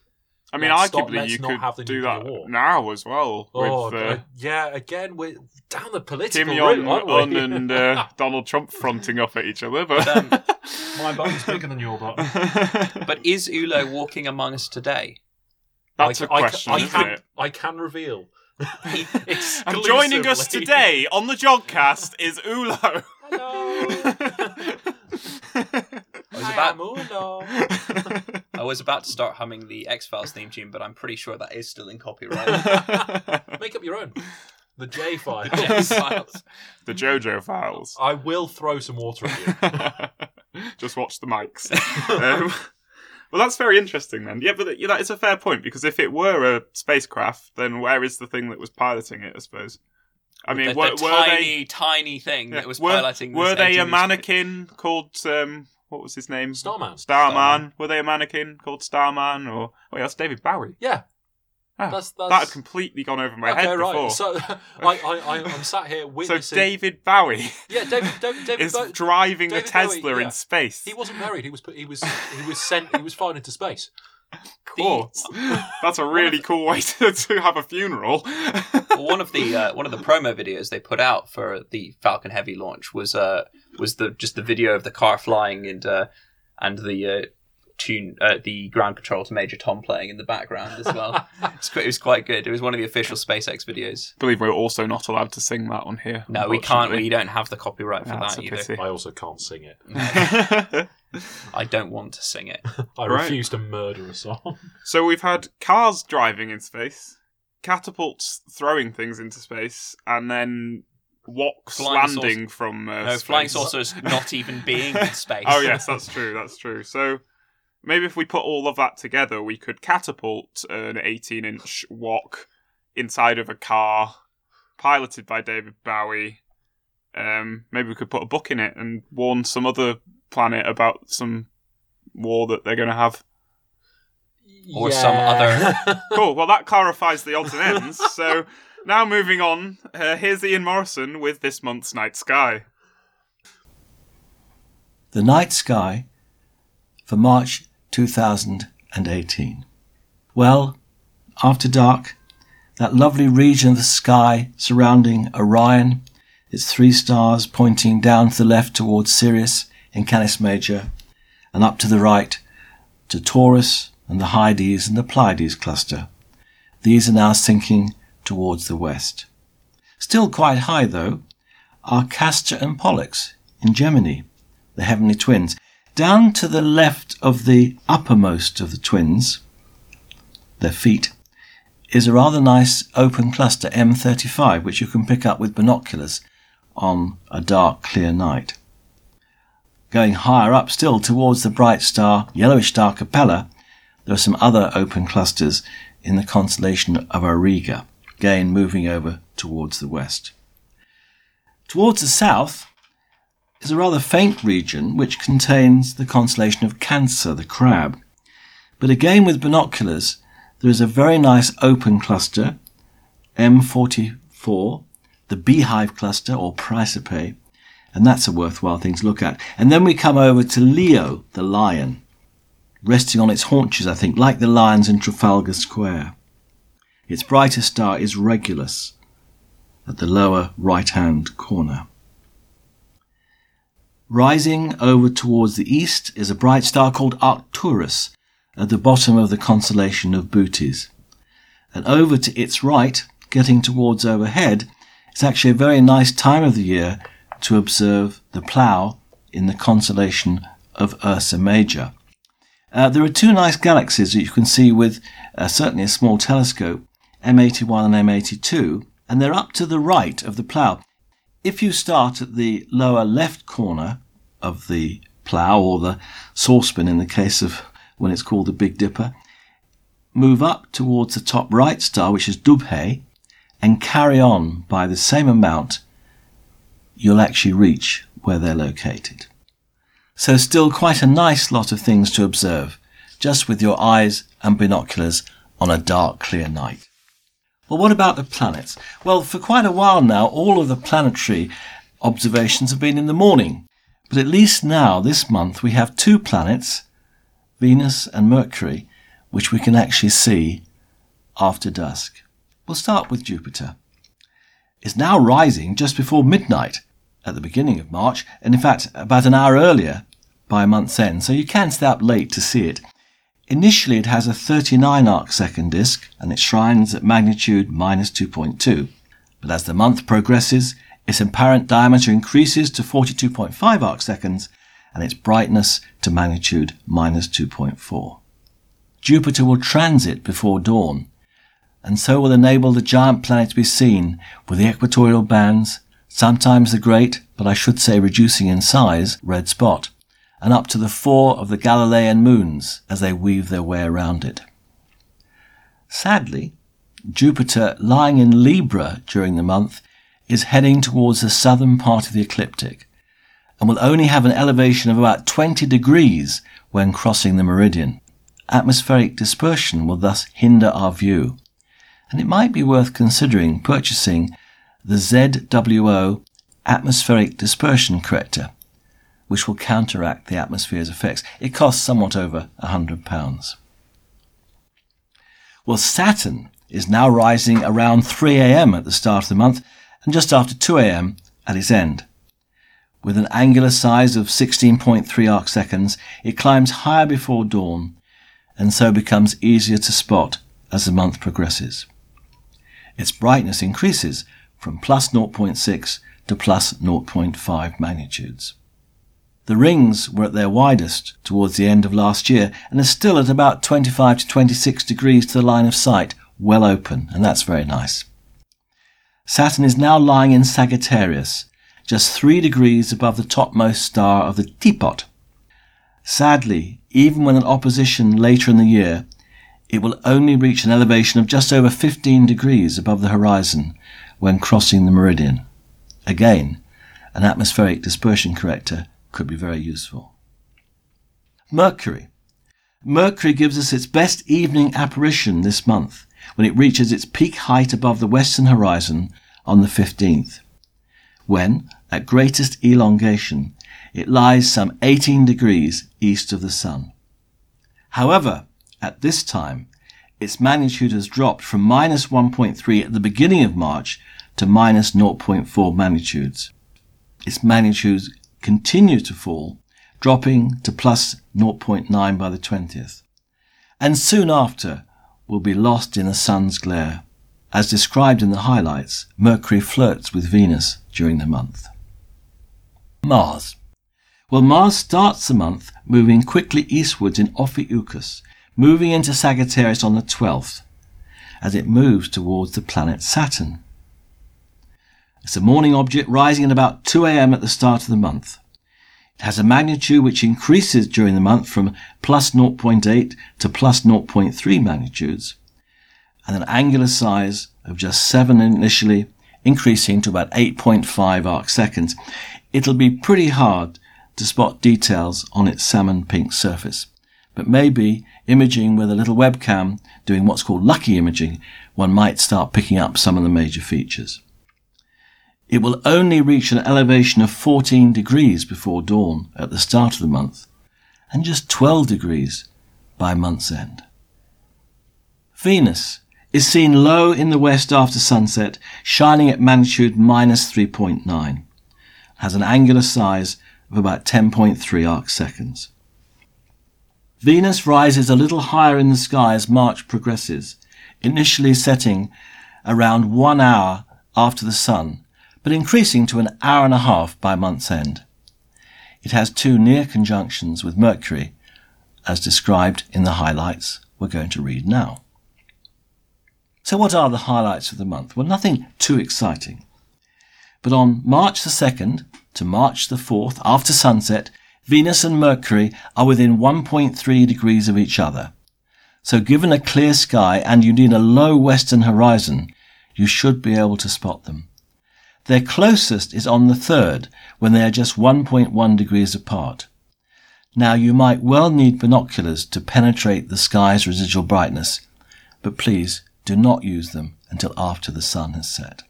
I mean, Let's arguably, let's you could have the do that war. now as well Oh, with uh, uh, yeah. Again, we're down the political Kim route, Jong aren't Un we? and uh, Donald Trump fronting off at each other. But Um, My button's bigger than your button. but is Ulo walking among us today? that's I, a I- question, I, isn't can, it? I can reveal. And joining us today on the Jodcast is Ulo. Hello. I was about. I was about to start humming the X Files theme tune, but I'm pretty sure that is still in copyright. Make up your own. The J file. X-Files. the JoJo files. I will throw some water at you. Just watch the mics. um, well, that's very interesting then. Yeah, but yeah, that is a fair point because if it were a spacecraft, then where is the thing that was piloting it? I suppose. I mean, the, were, the were tiny, they? tiny thing yeah, that was were, piloting. Were this they a mannequin called um, what was his name? Starman. Starman. Were they a mannequin called Starman or? Oh, yeah, that's David Bowie. Yeah. Ah, That's, That had completely gone over my okay, head right. before. So I, I, I'm sat here witnessing. So. David Bowie yeah, David, David, David is driving David a Tesla Bowie, yeah. in space. He wasn't married. He was put. He was. He was sent. He was flown into space. Course. That's a really cool way to, to have a funeral. well, one of the uh, one of the promo videos they put out for the Falcon Heavy launch was uh was the just the video of the car flying and uh, and the uh, tune uh, the ground control to Major Tom playing in the background as well. it's quite, it was quite good. It was one of the official SpaceX videos. believe we're also not allowed to sing that on here. No, we can't. We don't have the copyright for That's that either. pity. I also can't sing it. I don't want to sing it. I Right. refuse to murder a song. so we've had cars driving in space, catapults throwing things into space, and then woks Flying landing from uh, No, space. flying saucers not even being in space. Oh yes, that's true. That's true. So maybe if we put all of that together, we could catapult an 18-inch wok inside of a car, piloted by David Bowie, um, maybe we could put a book in it and warn some other planet about some war that they're going to have. Or some other- Cool. Well, that clarifies the odds and ends. So now moving on, uh, here's Ian Morison with this month's night sky. The night sky for March 2018. Well, after dark, that lovely region of the sky surrounding Orion, its three stars pointing down to the left towards Sirius in Canis Major, and up to the right to Taurus and the Hyades and the Pleiades cluster. These are now sinking towards the west. Still quite high, though, are Castor and Pollux in Gemini, the heavenly twins. Down to the left of the uppermost of the twins, their feet, is a rather nice open cluster M35, which you can pick up with binoculars on a dark, clear night. Going higher up still towards the bright star, yellowish star Capella, there are some other open clusters in the constellation of Auriga, again moving over towards the west. Towards the south is a rather faint region which contains the constellation of Cancer, the crab. But again with binoculars, there is a very nice open cluster, M44, the beehive cluster or Praesepe, and that's a worthwhile thing to look at. And then we come over to Leo, the lion, resting on its haunches, I think, like the lions in Trafalgar Square. Its brightest star is Regulus at the lower right hand corner. Rising over towards the east is a bright star called Arcturus at the bottom of the constellation of Bootes. And over to its right, getting towards overhead, it's actually a very nice time of the year to observe the plough in the constellation of Ursa Major. Uh, there are two nice galaxies that you can see with uh, certainly a small telescope, M81 and M82, and they're up to the right of the plough. If you start at the lower left corner of the plough, or the saucepan in the case of when it's called the Big Dipper, move up towards the top right star, which is Dubhe, and carry on by the same amount, you'll actually reach where they're located. So still quite a nice lot of things to observe, just with your eyes and binoculars on a dark, clear night. Well, what about the planets? Well, for quite a while now, all of the planetary observations have been in the morning. But at least now, this month, we have two planets, Venus and Mercury, which we can actually see after dusk. We'll start with Jupiter. It's now rising just before midnight at the beginning of March, and in fact, about an hour earlier by month's end, so you can stay up late to see it. Initially, it has a 39 arc second disk and it shines at magnitude minus 2.2. But as the month progresses, its apparent diameter increases to 42.5 arc seconds and its brightness to magnitude minus 2.4. Jupiter will transit before dawn, and so will enable the giant planet to be seen with the equatorial bands, sometimes the great, but I should say reducing in size, red spot, and up to the four of the Galilean moons as they weave their way around it. Sadly, Jupiter, lying in Libra during the month, is heading towards the southern part of the ecliptic and will only have an elevation of about 20 degrees when crossing the meridian. Atmospheric dispersion will thus hinder our view, and it might be worth considering purchasing the ZWO atmospheric dispersion corrector, which will counteract the atmosphere's effects. It costs somewhat over £100. Well, Saturn is now rising around 3 a.m. at the start of the month and just after 2 a.m. at its end. With an angular size of 16.3 arc seconds, it climbs higher before dawn and so becomes easier to spot as the month progresses. Its brightness increases from plus 0.6 to plus 0.5 magnitudes. The rings were at their widest towards the end of last year and are still at about 25 to 26 degrees to the line of sight, well open, and that's very nice. Saturn is now lying in Sagittarius, just three degrees above the topmost star of the teapot. Sadly, even when in opposition later in the year, it will only reach an elevation of just over 15 degrees above the horizon when crossing the meridian. Again, an atmospheric dispersion corrector could be very useful. Mercury. Mercury gives us its best evening apparition this month when it reaches its peak height above the western horizon on the 15th, when, at greatest elongation, it lies some 18 degrees east of the Sun. However, at this time, its magnitude has dropped from minus 1.3 at the beginning of March to minus 0.4 magnitudes. Its magnitudes continue to fall, dropping to plus 0.9 by the 20th. And soon after will be lost in the sun's glare. As described in the highlights, Mercury flirts with Venus during the month. Mars. Well, Mars starts the month moving quickly eastwards in Ophiuchus, moving into Sagittarius on the 12th, as it moves towards the planet Saturn. It's a morning object rising at about 2 a.m. at the start of the month. It has a magnitude which increases during the month from plus 0.8 to plus 0.3 magnitudes, and an angular size of just 7 initially, increasing to about 8.5 arc seconds. It'll be pretty hard to spot details on its salmon pink surface, but maybe imaging with a little webcam doing what's called lucky imaging, one might start picking up some of the major features. It will only reach an elevation of 14 degrees before dawn at the start of the month, and just 12 degrees by month's end. Venus is seen low in the west after sunset, shining at magnitude minus 3.9, has an angular size of about 10.3 arc seconds. Venus rises a little higher in the sky as March progresses, initially setting around one hour after the Sun but increasing to an hour and a half by month's end. It has two near conjunctions with Mercury, as described in the highlights we're going to read now. So what are the highlights of the month? Well, nothing too exciting. But on March the 2nd to March the 4th, after sunset, Venus and Mercury are within 1.3 degrees of each other. So given a clear sky and you need a low western horizon, you should be able to spot them. Their closest is on the third, when they are just 1.1 degrees apart. Now you might well need binoculars to penetrate the sky's residual brightness, but please do not use them until after the sun has set.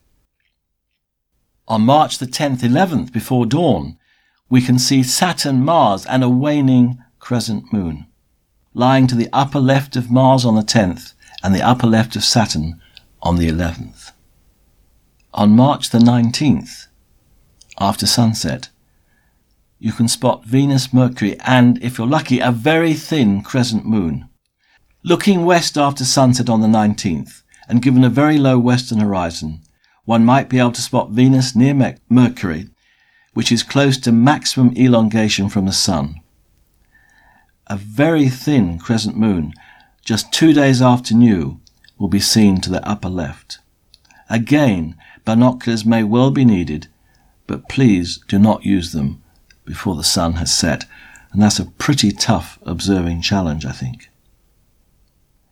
On March the 10th, 11th, before dawn, we can see Saturn, Mars, and a waning crescent moon, lying to the upper left of Mars on the 10th and the upper left of Saturn on the 11th on March the 19th, after sunset, you can spot Venus, Mercury, and, if you're lucky, a very thin crescent moon. Looking west after sunset on the 19th, and given a very low western horizon, one might be able to spot Venus near Mercury, which is close to maximum elongation from the Sun. A very thin crescent moon, just two days after new, will be seen to the upper left. Again, Binoculars may well be needed, but please do not use them before the sun has set, and that's a pretty tough observing challenge, I think.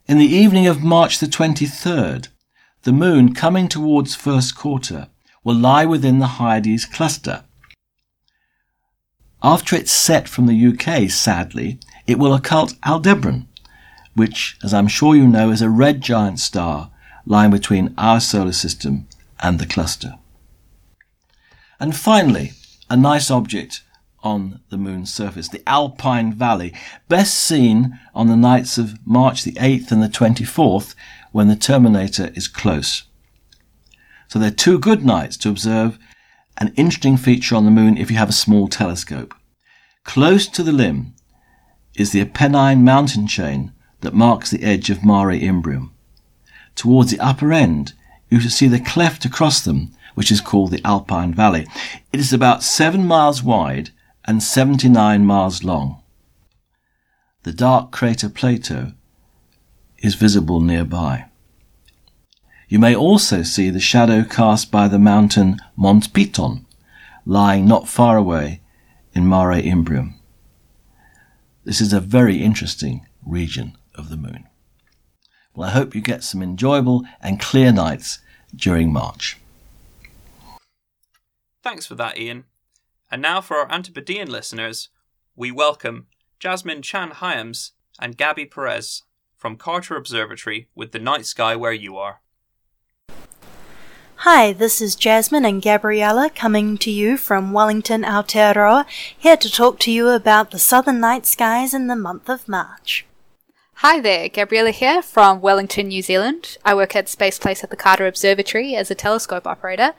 In the evening of March the 23rd, the moon coming towards first quarter will lie within the Hyades cluster. After it's set from the UK, sadly, it will occult Aldebaran, which, as I'm sure you know, is a red giant star lying between our solar system and the cluster. And finally, a nice object on the moon's surface, the Alpine Valley, best seen on the nights of March the 8th and the 24th when the terminator is close. So they're two good nights to observe an interesting feature on the moon if you have a small telescope. Close to the limb is the Apennine mountain chain that marks the edge of Mare Imbrium. Towards the upper end you should see the cleft across them, which is called the Alpine Valley. It is about seven miles wide and 79 miles long. The dark crater Plato is visible nearby. You may also see the shadow cast by the mountain Mont Piton, lying not far away in Mare Imbrium. This is a very interesting region of the moon. Well, I hope you get some enjoyable and clear nights during March. Thanks for that, Ian. And now for our Antipodean listeners, we welcome Jasmine Chan Hyams and Gaby Perez from Carter Observatory with the night sky where you are. Hi, this is Jasmine and Gabriella coming to you from Wellington, Aotearoa, here to talk to you about the southern night skies in the month of March. Hi there, Gabriella here from Wellington, New Zealand. I work at Space Place at the Carter Observatory as a telescope operator.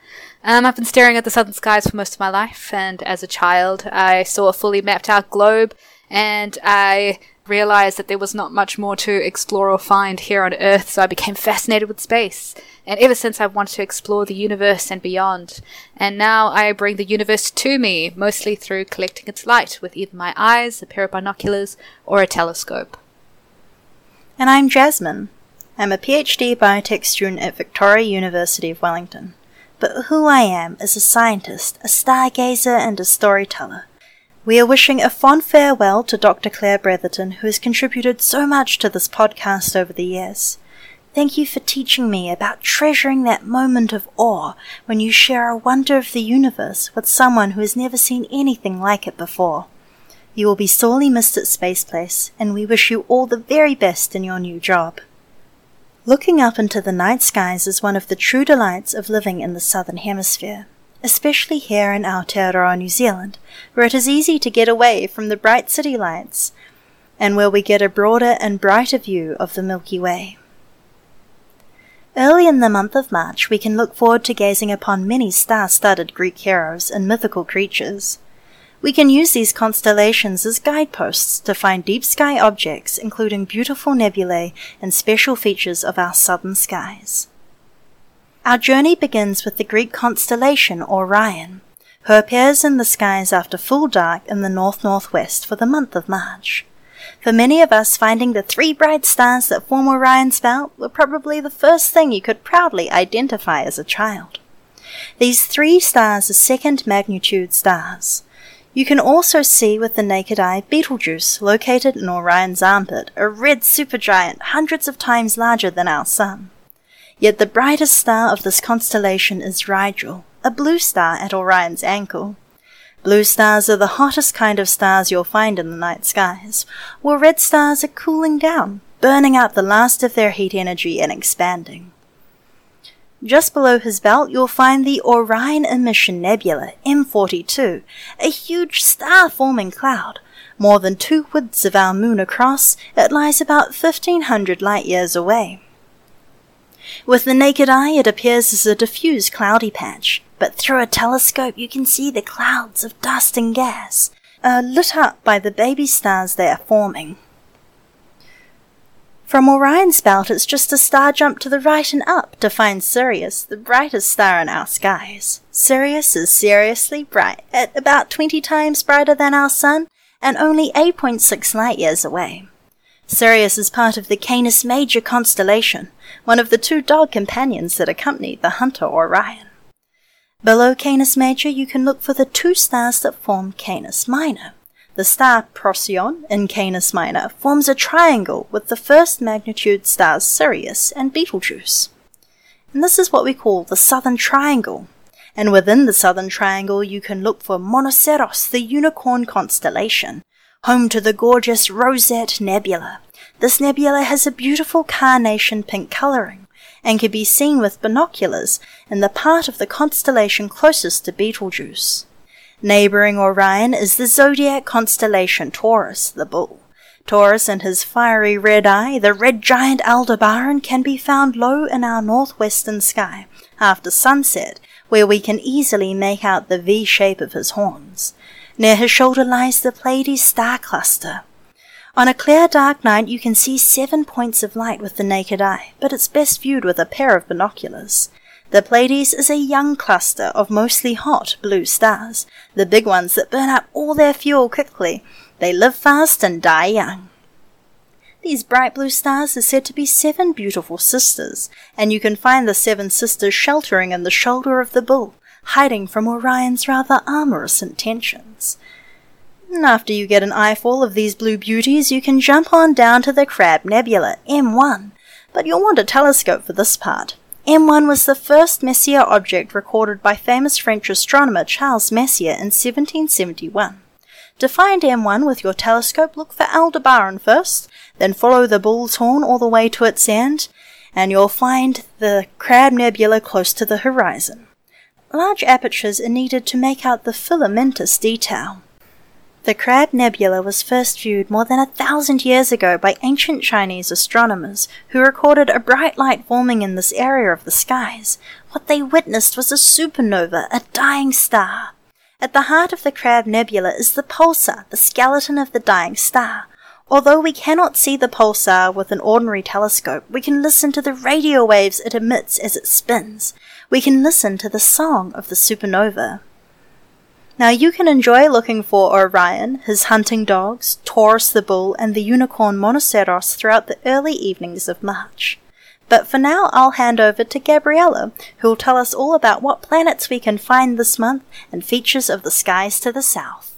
Um, I've been staring at the southern skies for most of my life, and as a child, I saw a fully mapped out globe, and I realized that there was not much more to explore or find here on Earth, so I became fascinated with space. And ever since, I've wanted to explore the universe and beyond. And now I bring the universe to me, mostly through collecting its light with either my eyes, a pair of binoculars, or a telescope. And I'm Jasmine. I'm a PhD biotech student at Victoria University of Wellington. But who I am is a scientist, a stargazer, and a storyteller. We are wishing a fond farewell to Dr. Claire Bretherton, who has contributed so much to this podcast over the years. Thank you for teaching me about treasuring that moment of awe when you share a wonder of the universe with someone who has never seen anything like it before. You will be sorely missed at Space Place, and we wish you all the very best in your new job. Looking up into the night skies is one of the true delights of living in the Southern Hemisphere, especially here in Aotearoa, New Zealand, where it is easy to get away from the bright city lights, and where we get a broader and brighter view of the Milky Way. Early in the month of March, we can look forward to gazing upon many star studded Greek heroes and mythical creatures. We can use these constellations as guideposts to find deep sky objects, including beautiful nebulae and special features of our southern skies. Our journey begins with the Greek constellation Orion, who appears in the skies after full dark in the north northwest for the month of March. For many of us, finding the three bright stars that form Orion's belt were probably the first thing you could proudly identify as a child. These three stars are second magnitude stars. You can also see with the naked eye Betelgeuse, located in Orion's armpit, a red supergiant hundreds of times larger than our Sun. Yet the brightest star of this constellation is Rigel, a blue star at Orion's ankle. Blue stars are the hottest kind of stars you'll find in the night skies, while red stars are cooling down, burning out the last of their heat energy and expanding. Just below his belt, you'll find the Orion Emission Nebula, M42, a huge star forming cloud. More than two widths of our moon across, it lies about 1500 light years away. With the naked eye, it appears as a diffuse cloudy patch, but through a telescope, you can see the clouds of dust and gas, uh, lit up by the baby stars they are forming. From Orion's belt, it's just a star jump to the right and up to find Sirius, the brightest star in our skies. Sirius is seriously bright, at about 20 times brighter than our Sun, and only 8.6 light years away. Sirius is part of the Canis Major constellation, one of the two dog companions that accompany the hunter Orion. Below Canis Major, you can look for the two stars that form Canis Minor. The star Procyon in Canis Minor forms a triangle with the first magnitude stars Sirius and Betelgeuse. And this is what we call the Southern Triangle. And within the Southern Triangle, you can look for Monoceros, the unicorn constellation, home to the gorgeous Rosette Nebula. This nebula has a beautiful carnation pink coloring and can be seen with binoculars in the part of the constellation closest to Betelgeuse. Neighboring Orion is the zodiac constellation Taurus, the bull. Taurus and his fiery red eye, the red giant Aldebaran, can be found low in our northwestern sky after sunset, where we can easily make out the V shape of his horns. Near his shoulder lies the Pleiades star cluster. On a clear dark night you can see seven points of light with the naked eye, but it's best viewed with a pair of binoculars. The Pleiades is a young cluster of mostly hot blue stars, the big ones that burn up all their fuel quickly. They live fast and die young. These bright blue stars are said to be seven beautiful sisters, and you can find the seven sisters sheltering in the shoulder of the bull, hiding from Orion's rather amorous intentions. After you get an eyeful of these blue beauties, you can jump on down to the Crab Nebula, M1, but you'll want a telescope for this part. M1 was the first Messier object recorded by famous French astronomer Charles Messier in 1771. To find M1 with your telescope, look for Aldebaran first, then follow the bull's horn all the way to its end, and you'll find the Crab Nebula close to the horizon. Large apertures are needed to make out the filamentous detail. The Crab Nebula was first viewed more than a thousand years ago by ancient Chinese astronomers who recorded a bright light forming in this area of the skies. What they witnessed was a supernova, a dying star. At the heart of the Crab Nebula is the pulsar, the skeleton of the dying star. Although we cannot see the pulsar with an ordinary telescope, we can listen to the radio waves it emits as it spins. We can listen to the song of the supernova. Now you can enjoy looking for Orion, his hunting dogs, Taurus the bull, and the unicorn Monoceros throughout the early evenings of March. But for now, I'll hand over to Gabriella, who'll tell us all about what planets we can find this month and features of the skies to the south.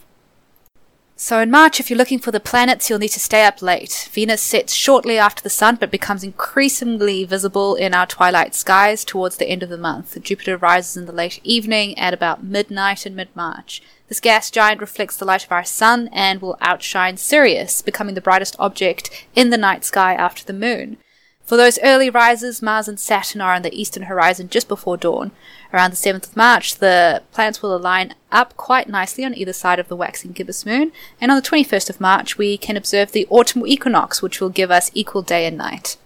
So in March, if you're looking for the planets, you'll need to stay up late. Venus sets shortly after the sun, but becomes increasingly visible in our twilight skies towards the end of the month. Jupiter rises in the late evening at about midnight in mid-March. This gas giant reflects the light of our sun and will outshine Sirius, becoming the brightest object in the night sky after the moon. For those early risers, Mars and Saturn are on the eastern horizon just before dawn. Around the 7th of March, the planets will align up quite nicely on either side of the waxing gibbous moon, and on the 21st of March, we can observe the autumn equinox, which will give us equal day and night.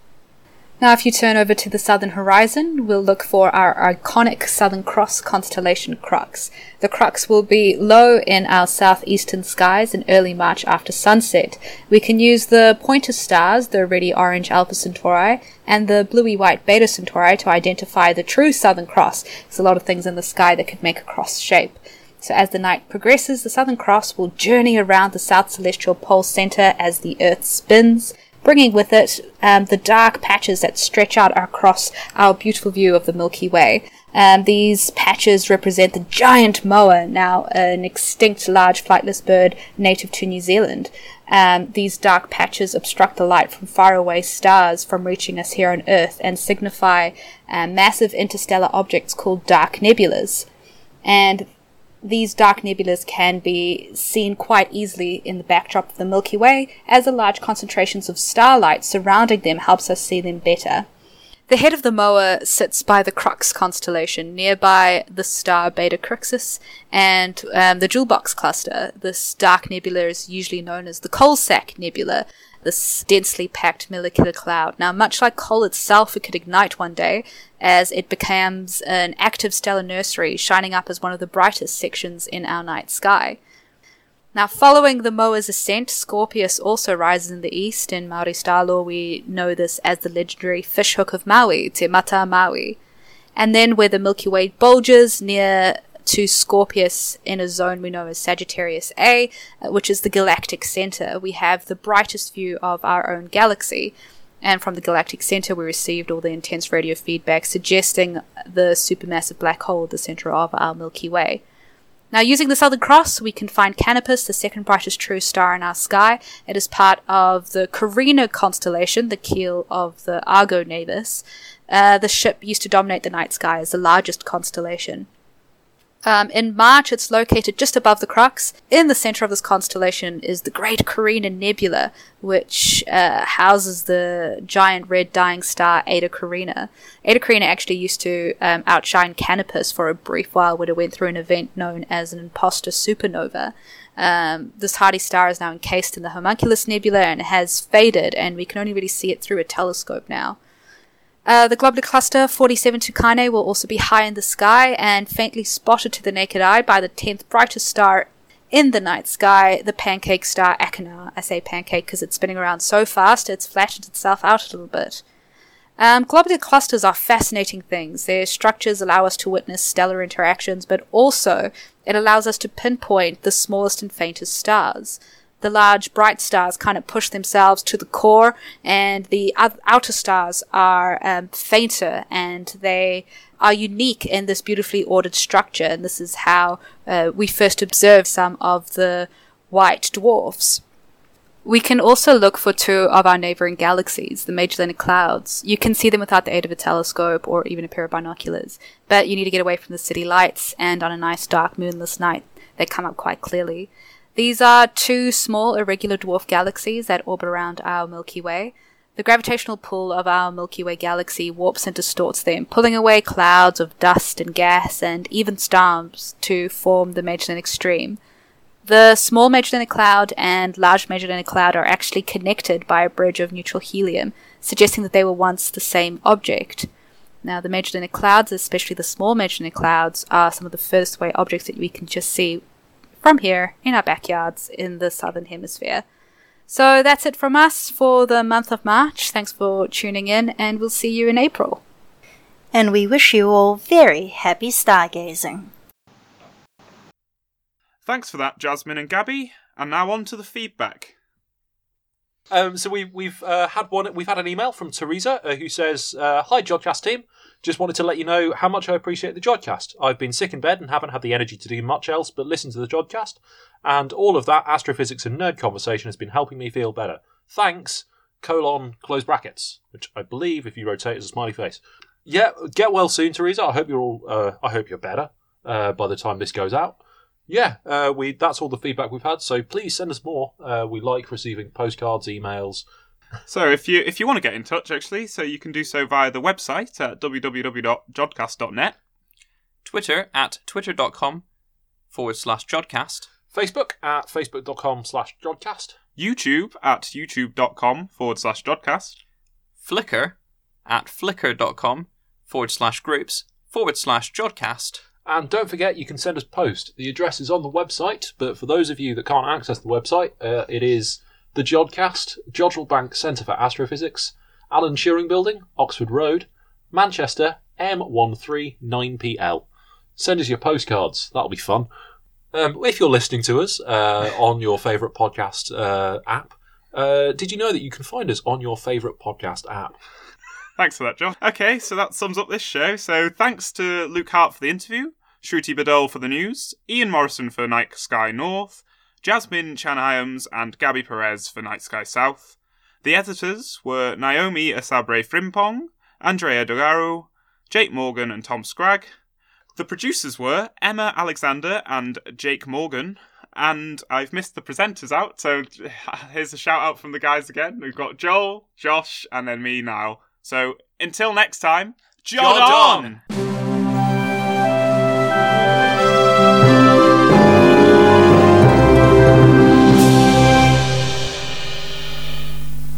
Now, if you turn over to the southern horizon, we'll look for our iconic Southern Cross constellation Crux. The Crux will be low in our southeastern skies in early March after sunset. We can use the pointer stars, the reddy orange Alpha Centauri, and the bluey white Beta Centauri to identify the true Southern Cross. There's a lot of things in the sky that could make a cross shape. So as the night progresses, the Southern Cross will journey around the South Celestial Pole center as the Earth spins bringing with it um, the dark patches that stretch out across our beautiful view of the Milky Way. Um, these patches represent the giant moa, now an extinct large flightless bird native to New Zealand. Um, these dark patches obstruct the light from faraway stars from reaching us here on Earth and signify uh, massive interstellar objects called dark nebulas. And these dark nebulas can be seen quite easily in the backdrop of the Milky Way, as the large concentrations of starlight surrounding them helps us see them better. The head of the Moa sits by the Crux constellation, nearby the star Beta Crucis and um, the Jewel Box cluster. This dark nebula is usually known as the Coal Sack Nebula, this densely packed molecular cloud. Now, much like coal itself, it could ignite one day as it becomes an active stellar nursery, shining up as one of the brightest sections in our night sky. Now, following the Moa's ascent, Scorpius also rises in the east. In Maori star lore, we know this as the legendary fishhook of Maui, Te Mata Maui. And then where the Milky Way bulges near to Scorpius in a zone we know as Sagittarius A, uh, which is the galactic center, we have the brightest view of our own galaxy. And from the galactic center, we received all the intense radio feedback suggesting the supermassive black hole at the center of our Milky Way. Now, using the Southern Cross, we can find Canopus, the second brightest true star in our sky. It is part of the Carina constellation, the keel of the Argo Navis. Uh, the ship used to dominate the night sky as the largest constellation. Um, in March, it's located just above the Crux. In the center of this constellation is the Great Carina Nebula, which uh, houses the giant red dying star Eta Carina. Eta Carina actually used to um, outshine Canopus for a brief while when it went through an event known as an imposter supernova. Um, this hardy star is now encased in the Homunculus Nebula and has faded, and we can only really see it through a telescope now. Uh, the globular cluster 47 Tucanae will also be high in the sky and faintly spotted to the naked eye by the 10th brightest star in the night sky, the pancake star Achernar. I say pancake because it's spinning around so fast it's flattened itself out a little bit. Um, globular clusters are fascinating things. Their structures allow us to witness stellar interactions, but also it allows us to pinpoint the smallest and faintest stars the large bright stars kind of push themselves to the core, and the outer stars are um, fainter and they are unique in this beautifully ordered structure. And this is how uh, we first observed some of the white dwarfs. We can also look for two of our neighboring galaxies, the Magellanic Clouds. You can see them without the aid of a telescope or even a pair of binoculars, but you need to get away from the city lights, and on a nice dark moonless night, they come up quite clearly. These are two small irregular dwarf galaxies that orbit around our Milky Way. The gravitational pull of our Milky Way galaxy warps and distorts them, pulling away clouds of dust and gas and even stars to form the Magellanic Stream. The small Magellanic Cloud and large Magellanic Cloud are actually connected by a bridge of neutral helium, suggesting that they were once the same object. Now, the Magellanic Clouds, especially the small Magellanic Clouds, are some of the furthest away objects that we can just see from here in our backyards in the southern hemisphere. So that's it from us for the month of March. Thanks for tuning in, and we'll see you in April. And we wish you all very happy stargazing. Thanks for that, Jasmine and Gaby. And now on to the feedback. Um, so we've we've uh, had one. We've had an email from Teresa uh, who says, uh, "Hi, Jodcast team. Just wanted to let you know how much I appreciate the Jodcast. I've been sick in bed and haven't had the energy to do much else but listen to the Jodcast, and all of that astrophysics and nerd conversation has been helping me feel better. Thanks." Colon close brackets, which I believe, if you rotate, is a smiley face. Yeah, get well soon, Teresa. I hope you're all. Uh, I hope you're better uh, by the time this goes out yeah, uh, we that's all the feedback we've had. So please send us more. Uh, we like receiving postcards, emails. So if you if you want to get in touch, actually, so you can do so via the website at www.jodcast.net. Twitter at twitter.com forward slash Jodcast. Facebook at facebook.com slash Jodcast. YouTube at youtube.com forward slash Jodcast. Flickr at flickr.com forward slash groups forward slash Jodcast. And don't forget, you can send us post. The address is on the website, but for those of you that can't access the website, uh, it is the Jodcast, Jodrell Bank Centre for Astrophysics, Alan Turing Building, Oxford Road, Manchester, M139PL. Send us your postcards. That'll be fun. Um, if you're listening to us uh, on your favourite podcast uh, app, uh, did you know that you can find us on your favourite podcast app? Thanks for that, John. Okay, so that sums up this show. So thanks to Luke Hart for the interview, Shruti Badole for the news, Ian Morison for Night Sky North, Jasmine Chan and Gaby Perez for Night Sky South. The editors were Naomi Asabre Frimpong, Andrea Dogaro, Jake Morgan, and Tom Scragg. The producers were Emma Alexander and Jake Morgan. And I've missed the presenters out, so here's a shout out from the guys again. We've got Joel, Josh, and then me now. So until next time, Jod, Jod on! on!